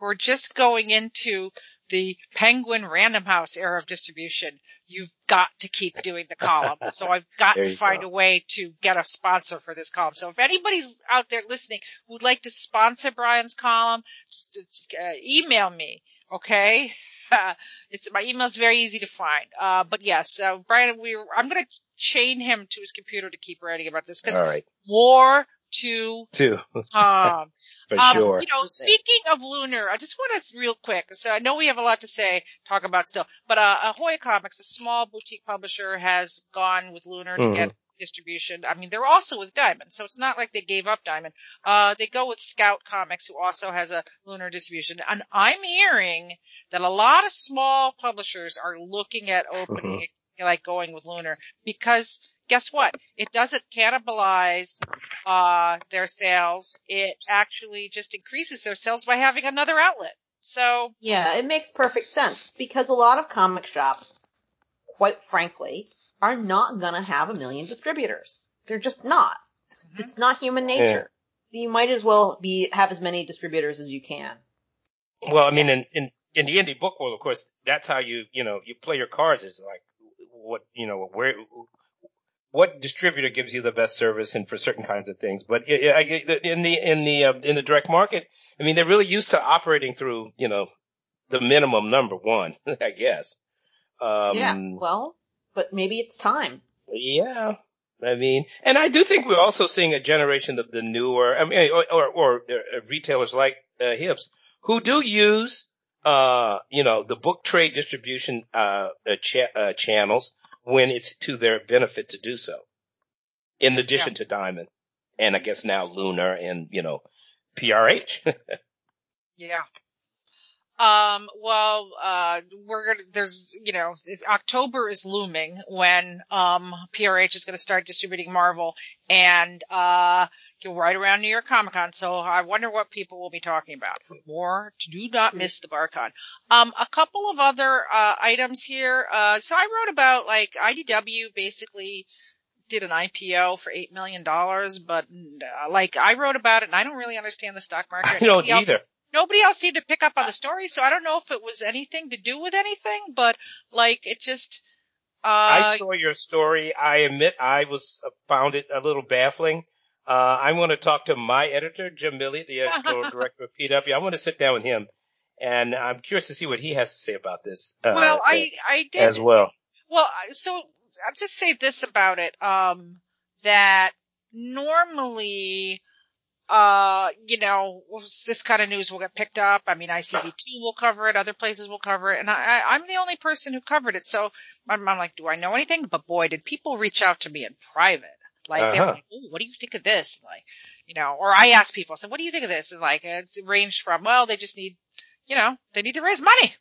we're just going into the Penguin Random House era of distribution. You've got to keep doing the column. So I've got to find go. a way to get a sponsor for this column. So if anybody's out there listening who'd like to sponsor Brian's column, just uh, email me. Okay. Uh, it's my email's very easy to find. Uh, but yes, uh, Brian, we I'm going to chain him to his computer to keep writing about this because right. war to to um, for um, sure. You know, speaking of Lunar, I just want to real quick. So I know we have a lot to say, talk about still, but uh, Ahoy Comics, a small boutique publisher, has gone with Lunar mm-hmm. to get distribution. I mean, they're also with Diamond, so it's not like they gave up Diamond. Uh, they go with Scout Comics, who also has a Lunar distribution. And I'm hearing that a lot of small publishers are looking at opening, mm-hmm. Like going with Lunar because guess what? It doesn't cannibalize uh, their sales. It actually just increases their sales by having another outlet. So yeah, it makes perfect sense because a lot of comic shops, quite frankly, are not gonna have a million distributors. They're just not. Mm-hmm. It's not human nature. Yeah. So you might as well be have as many distributors as you can. Well, I mean, in, in in the indie book world, of course, that's how you you know you play your cards. Is like what you know where what distributor gives you the best service and for certain kinds of things. But in the in the uh, in the direct market, I mean, they're really used to operating through you know the minimum number one, I guess. Um, yeah. Well, but maybe it's time. Yeah. I mean, and I do think we're also seeing a generation of the newer, I mean, or, or, or uh, retailers like uh, Hibbs who do use, uh, you know, the book trade distribution uh, uh, cha- uh, channels when it's to their benefit to do so. In addition yeah. to Diamond and I guess now Lunar and, you know, PRH. yeah. Um, well, uh, we're gonna, there's, you know, October is looming when, um, PRH is gonna start distributing Marvel and, uh, right around New York Comic Con. So I wonder what people will be talking about. More do not miss the BarCon. Um, a couple of other, uh, items here. Uh, so I wrote about like IDW basically, did an IPO for eight million dollars, but uh, like I wrote about it, and I don't really understand the stock market. I don't either nobody else seemed to pick up on the story, so I don't know if it was anything to do with anything, but like it just. Uh, I saw your story. I admit I was uh, found it a little baffling. Uh, I want to talk to my editor, Jim Milliot, the editorial director of PW. I want to sit down with him, and I'm curious to see what he has to say about this. Uh, well, I I did as well. Well, so I'll just say this about it: um, that normally uh, you know, this kind of news will get picked up. I mean, ICV2 will cover it, other places will cover it, and I, I, am the only person who covered it. So I'm, I'm, like, do I know anything? But boy, did people reach out to me in private. Like, uh-huh. they were like, what do you think of this? Like, you know, or I asked people, I said, what do you think of this? And like, it's ranged from, well, they just need, you know, they need to raise money.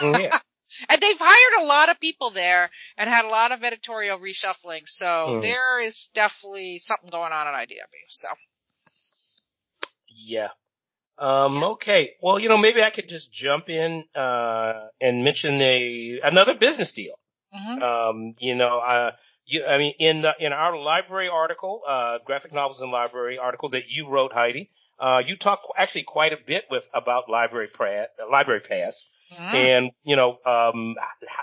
Yeah. and they've hired a lot of people there and had a lot of editorial reshuffling. So mm. there is definitely something going on at IDW. So. Yeah. Um, okay. Well, you know, maybe I could just jump in, uh, and mention a, another business deal. Mm-hmm. Um, you know, uh, you, I mean, in the, in our library article, uh, graphic novels and library article that you wrote, Heidi, uh, you talk actually quite a bit with about library pra- library pass mm-hmm. and, you know, um,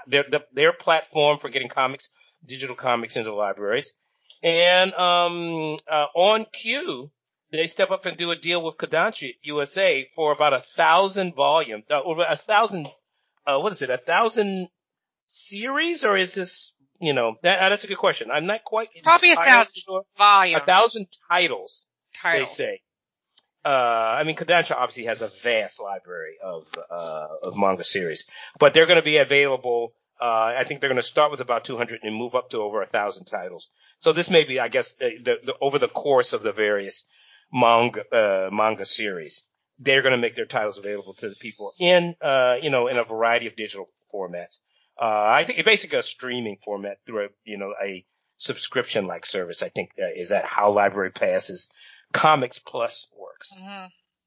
their, their platform for getting comics, digital comics into libraries. And, um, uh, on cue, they step up and do a deal with Kodansha USA for about a thousand volumes, uh, over a thousand, uh, what is it, a thousand series, or is this, you know, that, uh, that's a good question. I'm not quite probably a thousand sure. volumes, a thousand titles. Titles. They say. Uh, I mean, Kodansha obviously has a vast library of uh, of manga series, but they're going to be available. Uh, I think they're going to start with about 200 and move up to over a thousand titles. So this may be, I guess, the, the, the, over the course of the various manga uh, manga series. They're going to make their titles available to the people in uh, you know in a variety of digital formats. Uh, I think it basically a streaming format through a you know a subscription like service. I think uh, is that how Library Passes Comics Plus works. Mm-hmm.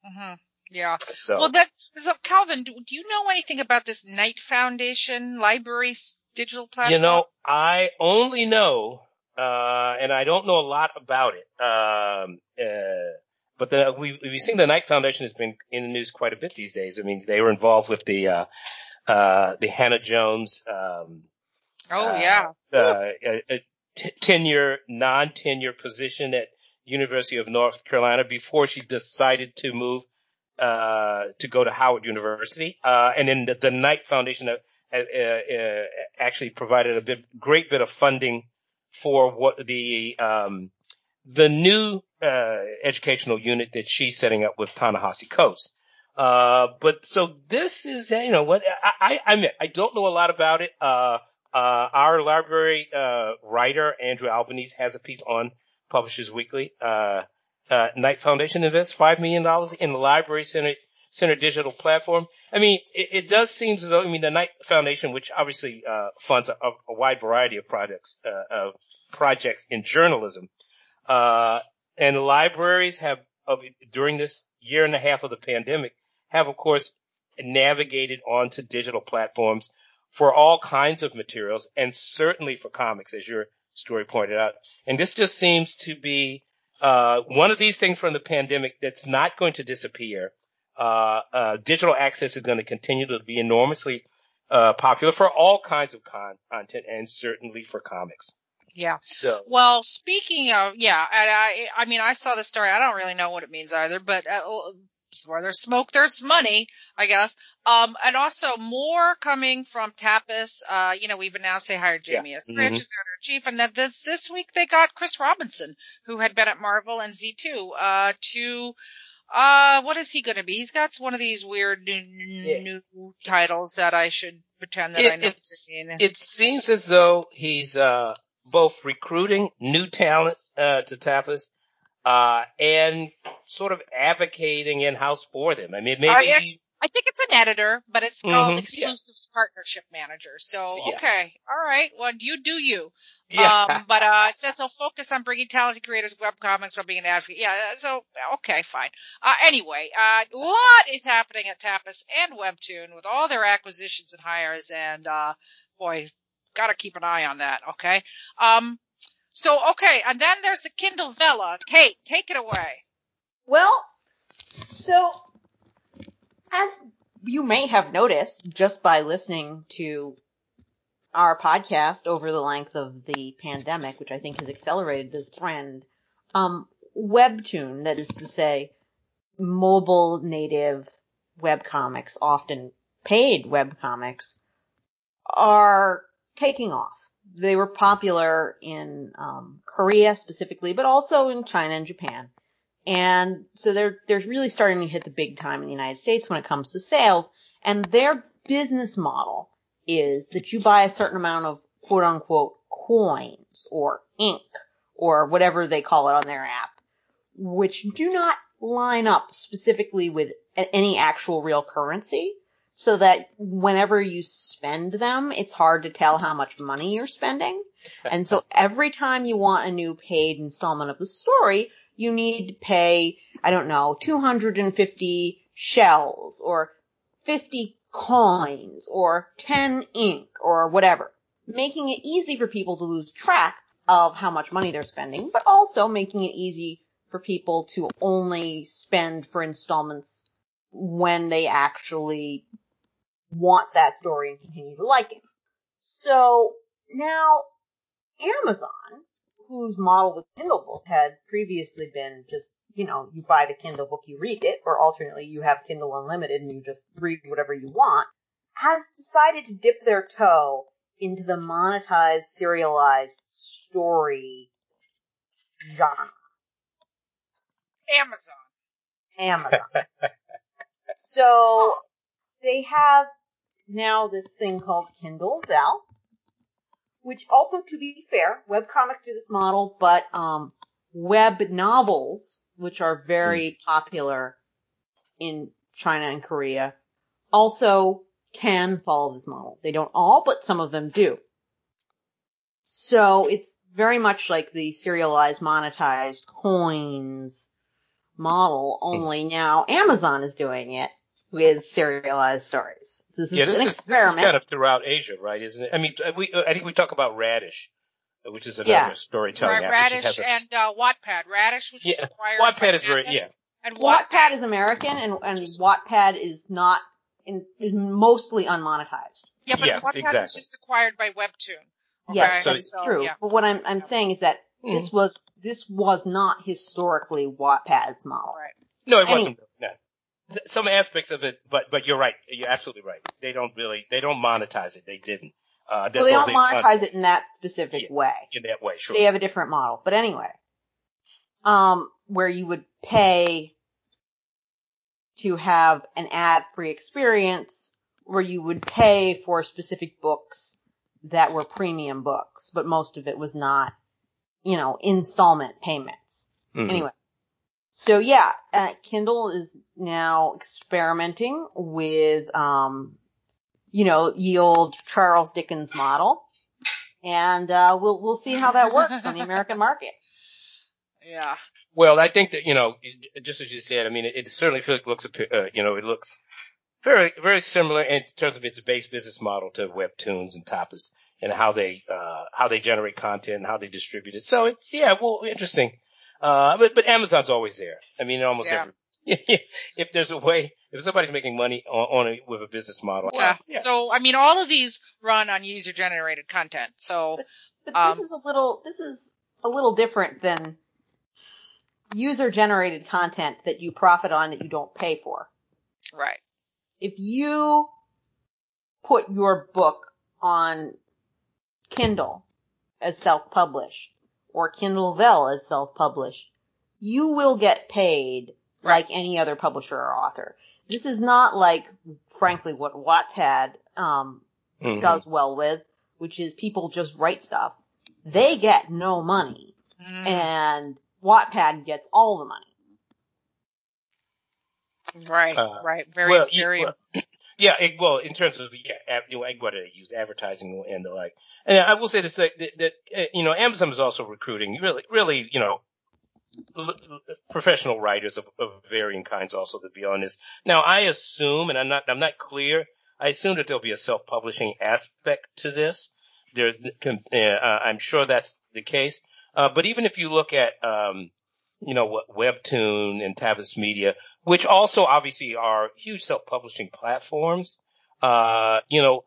Mm-hmm. Yeah. So, well, that so Calvin, do, do, you know anything about this Knight Foundation library digital platform? You know, I only know uh, and I don't know a lot about it. Um, uh, but the, we, we've seen the Knight Foundation has been in the news quite a bit these days. I mean, they were involved with the, uh, uh, the Hannah Jones, um, oh yeah, uh, a, a t- tenure, non-tenure position at University of North Carolina before she decided to move, uh, to go to Howard University. Uh, and then the, the Knight Foundation, uh, uh, uh, actually provided a bit, great bit of funding for what the um, the new uh, educational unit that she's setting up with Ta-Nehisi Coates. Uh, but so this is, you know, what I, I, I, I don't know a lot about it. Uh, uh, our library, uh, writer, Andrew Albanese has a piece on Publishers Weekly. Uh, uh, Knight Foundation invests $5 million in the library center Center Digital platform. I mean, it, it, does seem as though, I mean, the Knight Foundation, which obviously, uh, funds a, a, wide variety of projects, uh, of projects in journalism, uh, and libraries have, of, during this year and a half of the pandemic, have of course navigated onto digital platforms for all kinds of materials and certainly for comics, as your story pointed out. And this just seems to be uh, one of these things from the pandemic that's not going to disappear. Uh, uh, digital access is going to continue to be enormously uh, popular for all kinds of con- content and certainly for comics. Yeah. So. Well, speaking of, yeah, and I, I mean, I saw the story. I don't really know what it means either, but uh, where there's smoke, there's money, I guess. Um, and also more coming from Tapas. Uh, you know, we've announced they hired Jamie yeah. S. Rich mm-hmm. editor chief, and that this this week they got Chris Robinson, who had been at Marvel and Z2, uh, to uh, what is he going to be? He's got one of these weird new, yeah. new titles that I should pretend that it, I know. It seems as though he's uh both recruiting new talent uh, to Tapas uh, and sort of advocating in house for them. I mean, maybe. Uh, I think it's an editor, but it's called mm-hmm, exclusives yeah. partnership manager. So, yeah. okay. All right. Well, you do you. Yeah. Um, but, uh, it says he'll focus on bringing talented creators webcomics while being an advocate. Yeah. So, okay, fine. Uh, anyway, uh, a lot is happening at Tapas and Webtoon with all their acquisitions and hires and, uh, boy, gotta keep an eye on that. Okay. Um, so, okay. And then there's the Kindle Vella. Kate, take it away. Well, so as you may have noticed just by listening to our podcast over the length of the pandemic, which I think has accelerated this trend, um, Webtoon, that is to say, mobile native webcomics, often paid webcomics, are taking off. They were popular in um, Korea specifically, but also in China and Japan. And so they're, they're really starting to hit the big time in the United States when it comes to sales. And their business model is that you buy a certain amount of quote unquote coins or ink or whatever they call it on their app, which do not line up specifically with any actual real currency so that whenever you spend them, it's hard to tell how much money you're spending. And so every time you want a new paid installment of the story, you need to pay, I don't know, 250 shells or 50 coins or 10 ink or whatever, making it easy for people to lose track of how much money they're spending, but also making it easy for people to only spend for installments when they actually want that story and continue to like it. So now Amazon, whose model with Kindle book had previously been just, you know, you buy the Kindle book, you read it, or alternately you have Kindle Unlimited and you just read whatever you want, has decided to dip their toe into the monetized serialized story genre. Amazon. Amazon. so they have now this thing called Kindle Vella, which also, to be fair, webcomics do this model, but um, web novels, which are very mm. popular in China and Korea, also can follow this model. They don't all, but some of them do. So it's very much like the serialized monetized coins model, hmm. only now Amazon is doing it with serialized stories. This yeah, this is, this is kind of throughout Asia, right? Isn't it? I mean, we I think we talk about Radish, which is another yeah. storytelling app. Radish a, and uh, Wattpad. Radish, which yeah, acquired Wattpad is very yeah. And Wattpad is American, and and Wattpad is not in, is mostly unmonetized. Yeah, but yeah, Wattpad exactly. was just acquired by Webtoon. Okay? Yes, so, that's so, true. Yeah. But what I'm I'm saying is that mm. this was this was not historically Wattpad's model. Right. No, it wasn't. No some aspects of it, but but you're right. You're absolutely right. They don't really they don't monetize it. They didn't. Uh, well, they don't monetize it in that specific yeah, way. In that way, sure. They have a different model. But anyway, um, where you would pay to have an ad-free experience, where you would pay for specific books that were premium books, but most of it was not, you know, installment payments. Mm-hmm. Anyway, so yeah, uh, Kindle is now experimenting with, um, you know, the old Charles Dickens model, and uh, we'll we'll see how that works on the American market. Yeah. Well, I think that you know, just as you said, I mean, it, it certainly feels looks, uh, you know, it looks very very similar in terms of its base business model to Webtoons and Tapas and how they uh, how they generate content and how they distribute it. So it's yeah, well, interesting. Uh, but but Amazon's always there. I mean, almost yeah. every if there's a way, if somebody's making money on, on with a business model. Yeah. Yeah. So I mean, all of these run on user generated content. So, but, but um, this is a little this is a little different than user generated content that you profit on that you don't pay for. Right. If you put your book on Kindle as self-published or Kindle Vella as self-published, you will get paid like any other publisher or author. This is not like, frankly, what Wattpad um, mm-hmm. does well with, which is people just write stuff. They get no money, mm. and Wattpad gets all the money. Right, uh, right, very, well, very. Well, yeah, it, well, in terms of yeah, you know, what they use? Advertising and the like. And I will say this that, that, that uh, you know, Amazon is also recruiting really, really, you know, professional writers of, of, varying kinds also to be honest. Now I assume, and I'm not, I'm not clear, I assume that there'll be a self-publishing aspect to this. There, uh, I'm sure that's the case. Uh, but even if you look at, um, you know, Webtoon and Tapas Media, which also obviously are huge self-publishing platforms, uh, you know,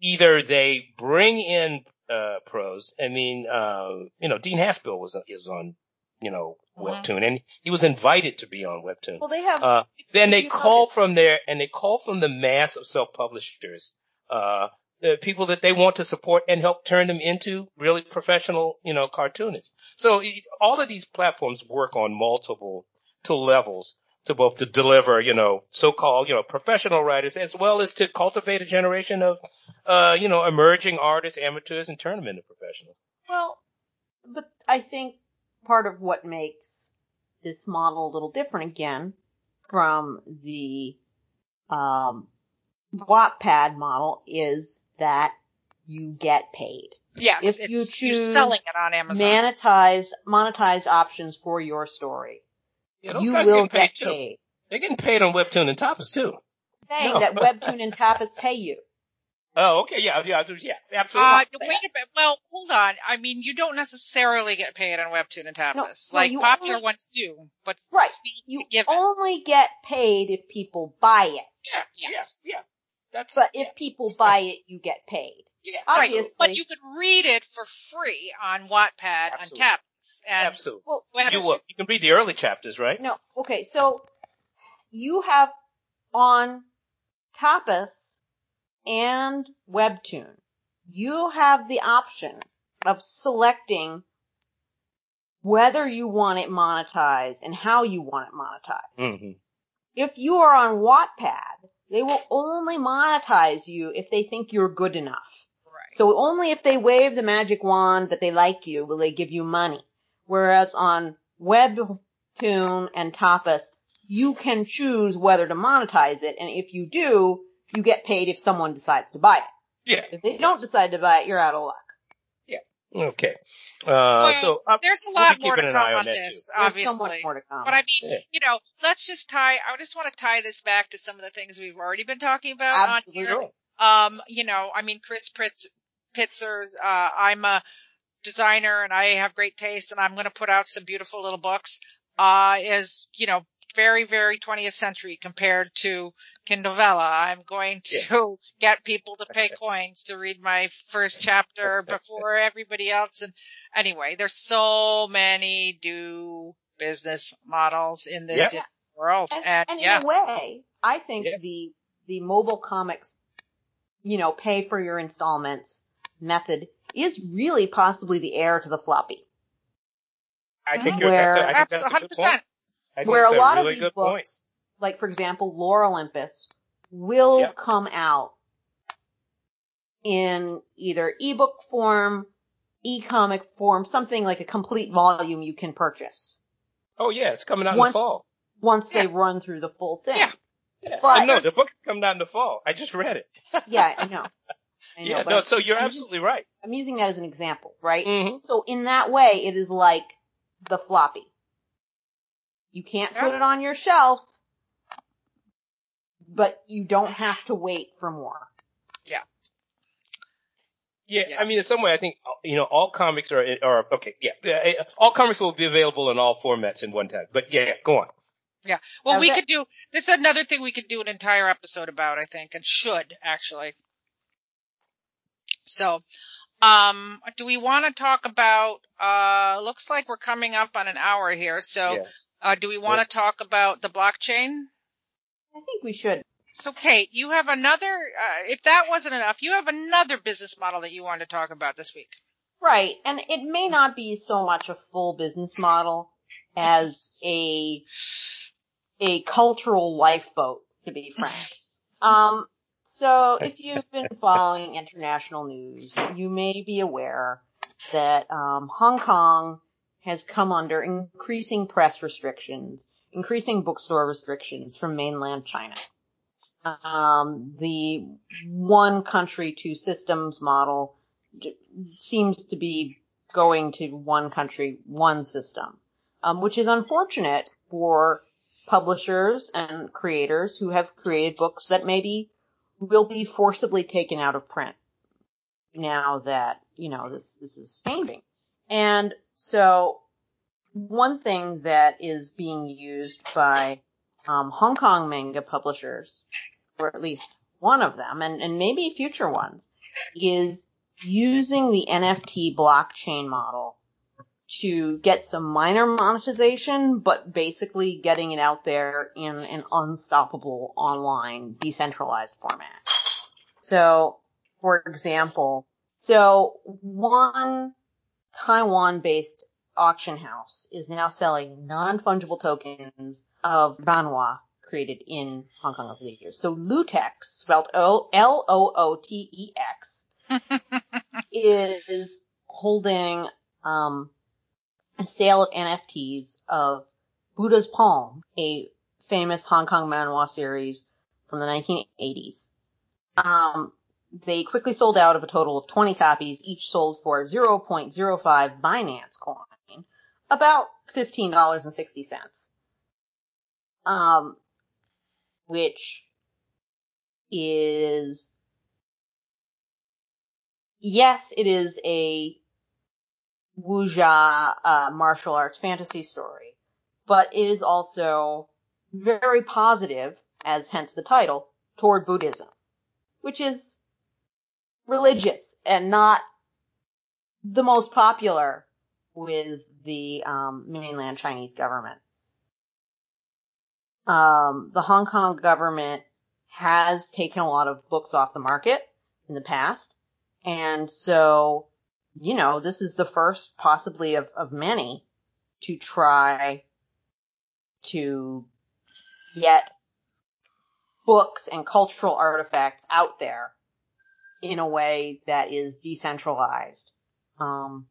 either they bring in, uh, pros. I mean, uh, you know, Dean Haspiel was, is on you know, uh-huh. Webtoon, and he was invited to be on Webtoon. Well, they have. Uh, then they call notice. from there, and they call from the mass of self-publishers, uh, the people that they want to support and help turn them into really professional, you know, cartoonists. So all of these platforms work on multiple to levels to both to deliver, you know, so-called, you know, professional writers as well as to cultivate a generation of, uh, you know, emerging artists, amateurs, and turn them into professionals. Well, but I think part of what makes this model a little different again from the um, Wattpad model is that you get paid. Yes, if you choose selling it on Amazon, monetize monetize options for your story, yeah, you will get paid, paid. They're getting paid on Webtoon and Tapas too. Saying no. that Webtoon and Tapas pay you. Oh, okay, yeah, yeah, yeah, absolutely. Uh, wait a minute. Well, hold on. I mean, you don't necessarily get paid on Webtoon and Tapas. No, like no, popular only, ones do, but right. You only get paid if people buy it. Yeah, yes, yeah, yeah. That's. But if people buy it, you get paid. Yeah, obviously. Right. But you could read it for free on Wattpad absolutely. and Tapas. And absolutely. Well, you will. You can read the early chapters, right? No. Okay, so you have on Tapas and Webtoon, you have the option of selecting whether you want it monetized and how you want it monetized. Mm-hmm. If you are on Wattpad, they will only monetize you if they think you're good enough. Right. So only if they wave the magic wand that they like you will they give you money. Whereas on Webtoon and Tapas, you can choose whether to monetize it, and if you do, you get paid if someone decides to buy it. Yeah. If they don't decide to buy it, you're out of luck. Yeah. Okay. Uh, well, so uh, there's a lot we'll more to come on, on this, too. obviously. There's so much more to come. But I mean, yeah. you know, let's just tie. I just want to tie this back to some of the things we've already been talking about Absolutely. on here. Um, you know, I mean, Chris Pitz, Pitzer's. Uh, I'm a designer and I have great taste, and I'm going to put out some beautiful little books. Uh, is you know very, very 20th century compared to Kindle Vella. I'm going to yeah. get people to pay coins to read my first chapter before everybody else. And anyway, there's so many do business models in this yeah. world. And, and, and yeah. in a way, I think yeah. the, the mobile comics, you know, pay for your installments method is really possibly the heir to the floppy. I think, where, that's, I think that's 100% where a lot really of these books, point. like for example, Lore Olympus, will come out in either ebook form, e-comic form, something like a complete volume you can purchase. Oh yeah, it's coming out once, in the fall. Once yeah. they run through the full thing. Yeah. yeah. But oh, no, the book is coming out in the fall. I just read it. yeah, I know. I know yeah, no, so you're I'm absolutely just, right. I'm using that as an example, right? Mm-hmm. So in that way, it is like the floppy. You can't put it on your shelf. but you don't have to wait for more. Yeah. Yeah, yes. I mean, in some way, I think you know all comics are are okay. Yeah, all comics will be available in all formats in one tag. But yeah, go on. Yeah. Well, we could do this is another thing we could do an entire episode about, I think, and should actually. So, um, do we want to talk about? Uh, looks like we're coming up on an hour here. So, yeah. uh, do we want to yeah. talk about the blockchain? I think we should. So, Kate, you have another. Uh, if that wasn't enough, you have another business model that you wanted to talk about this week. Right, and it may not be so much a full business model as a a cultural lifeboat, to be frank. Um, so if you've been following international news, you may be aware that um, Hong Kong has come under increasing press restrictions, increasing bookstore restrictions from mainland China. Um, the one country, two systems model seems to be going to one country, one system, um, which is unfortunate for publishers and creators who have created books that maybe will be forcibly taken out of print now that, you know, this, this is changing. And so one thing that is being used by um, Hong Kong manga publishers, or at least one of them, and, and maybe future ones, is using the NFT blockchain model to get some minor monetization, but basically getting it out there in an unstoppable online decentralized format. So, for example, so one Taiwan based auction house is now selling non-fungible tokens of manhua created in Hong Kong over the years. So Lootex, spelled L-O-O-T-E-X, is holding um, a sale of NFTs of Buddha's Palm, a famous Hong Kong manhua series from the 1980s. Um, they quickly sold out of a total of 20 copies, each sold for 0.05 Binance coin, about $15.60. Um, which is, yes, it is a wuxia uh, martial arts fantasy story, but it is also very positive, as hence the title, toward Buddhism, which is religious and not the most popular with the um, mainland Chinese government. Um, the Hong Kong government has taken a lot of books off the market in the past, and so you know, this is the first possibly of, of many to try to get books and cultural artifacts out there in a way that is decentralized, um,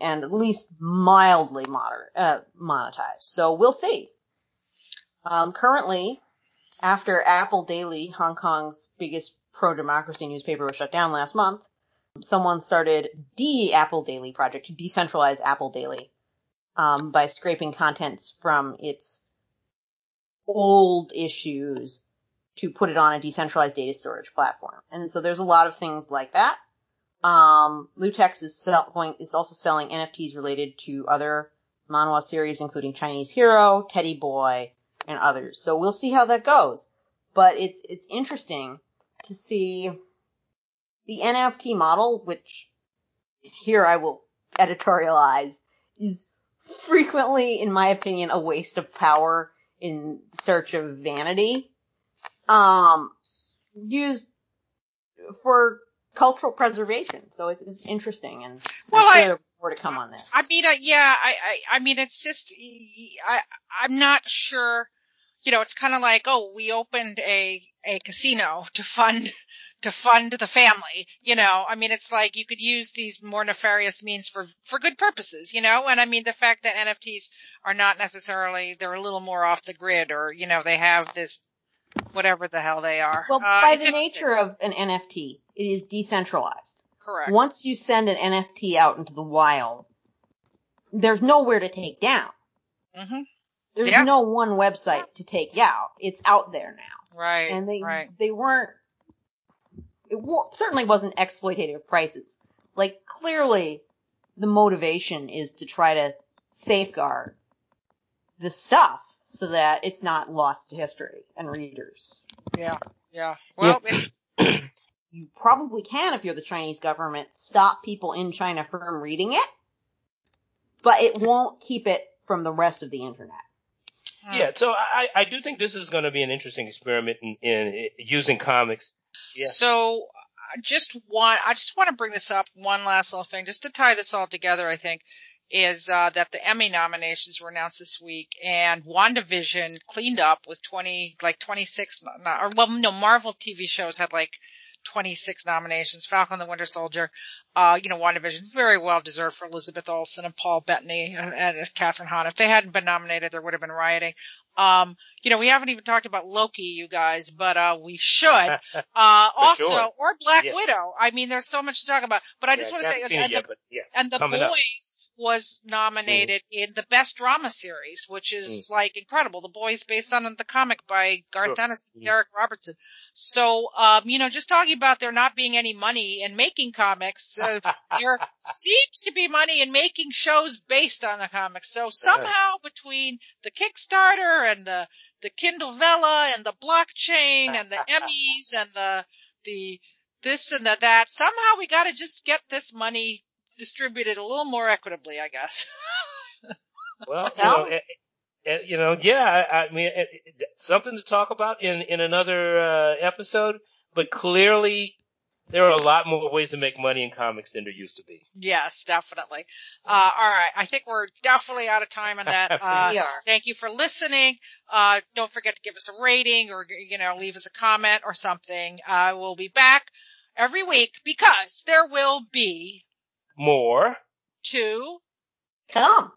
and at least mildly moder- uh, monetized. So we'll see. Um, currently, after Apple Daily, Hong Kong's biggest pro-democracy newspaper was shut down last month, someone started the Apple Daily project to decentralize Apple Daily um, by scraping contents from its old issues to put it on a decentralized data storage platform. And so there's a lot of things like that. Um, Lootex is, sell- going, is also selling NFTs related to other manhua series, including Chinese Hero, Teddy Boy, and others. So we'll see how that goes. But it's, it's interesting to see the NFT model, which here I will editorialize, is frequently, in my opinion, a waste of power in search of vanity. Um, used for cultural preservation. So it's, interesting and well, I'm sure I, more to come on this. I mean, uh, yeah, I, I, I mean, it's just, I, I'm not sure, you know, it's kind of like, oh, we opened a, a casino to fund to fund the family. You know, I mean, it's like you could use these more nefarious means for, for good purposes, you know, and I mean, the fact that NFTs are not necessarily, they're a little more off the grid or, you know, they have this, whatever the hell they are. Well, uh, by the nature of an NFT, it is decentralized. Correct. Once you send an NFT out into the wild, there's nowhere to take down. Mm-hmm. There's Yeah. no one website to take out. It's out there now. Right. and they right. they weren't it wa- certainly wasn't exploitative prices like clearly the motivation is to try to safeguard the stuff so that it's not lost to history and readers Yeah. Yeah. Well, it- you probably can if you're the chinese government stop people in china from reading it but it won't keep it from the rest of the internet Yeah, so I, I do think this is going to be an interesting experiment in, in using comics. Yeah. So I just want I just want to bring this up one last little thing just to tie this all together. I think is uh, that the Emmy nominations were announced this week, and WandaVision cleaned up with 20 like 26 no- no- or well no Marvel TV shows had like 26 nominations. Falcon the Winter Soldier, uh, you know, WandaVision, is very well deserved for Elizabeth Olsen and Paul Bettany and, and Kathryn Hahn. If they hadn't been nominated, there would have been rioting. Um, you know, we haven't even talked about Loki, you guys, but, uh, we should. Uh, also, sure. or Black Yeah. Widow. I mean, there's so much to talk about, but I just Yeah, want to say, and the, yet, but yeah. and the coming up. Was nominated in the best drama series, which is like incredible. The boys based on the comic by Garth. Ennis and Mhm. Darick Robertson. So, um, you know, just talking about there not being any money in making comics, uh, there seems to be money in making shows based on the comics. So somehow between the Kickstarter and the, the Kindle Vella and the blockchain and the Emmys and the, the, this and the that, somehow we gotta just get this money distributed a little more equitably, I guess. Well, you know, eh, eh, you know, yeah, I, I mean, eh, something to talk about in in another uh, episode. But clearly, there are a lot more ways to make money in comics than there used to be. yes, definitely. Uh, all right. I think we're definitely out of time on that. Uh, we are Thank you for listening. Uh, don't forget to give us a rating or, you know, leave us a comment or something. Uh, we'll be back every week because there will be More. two come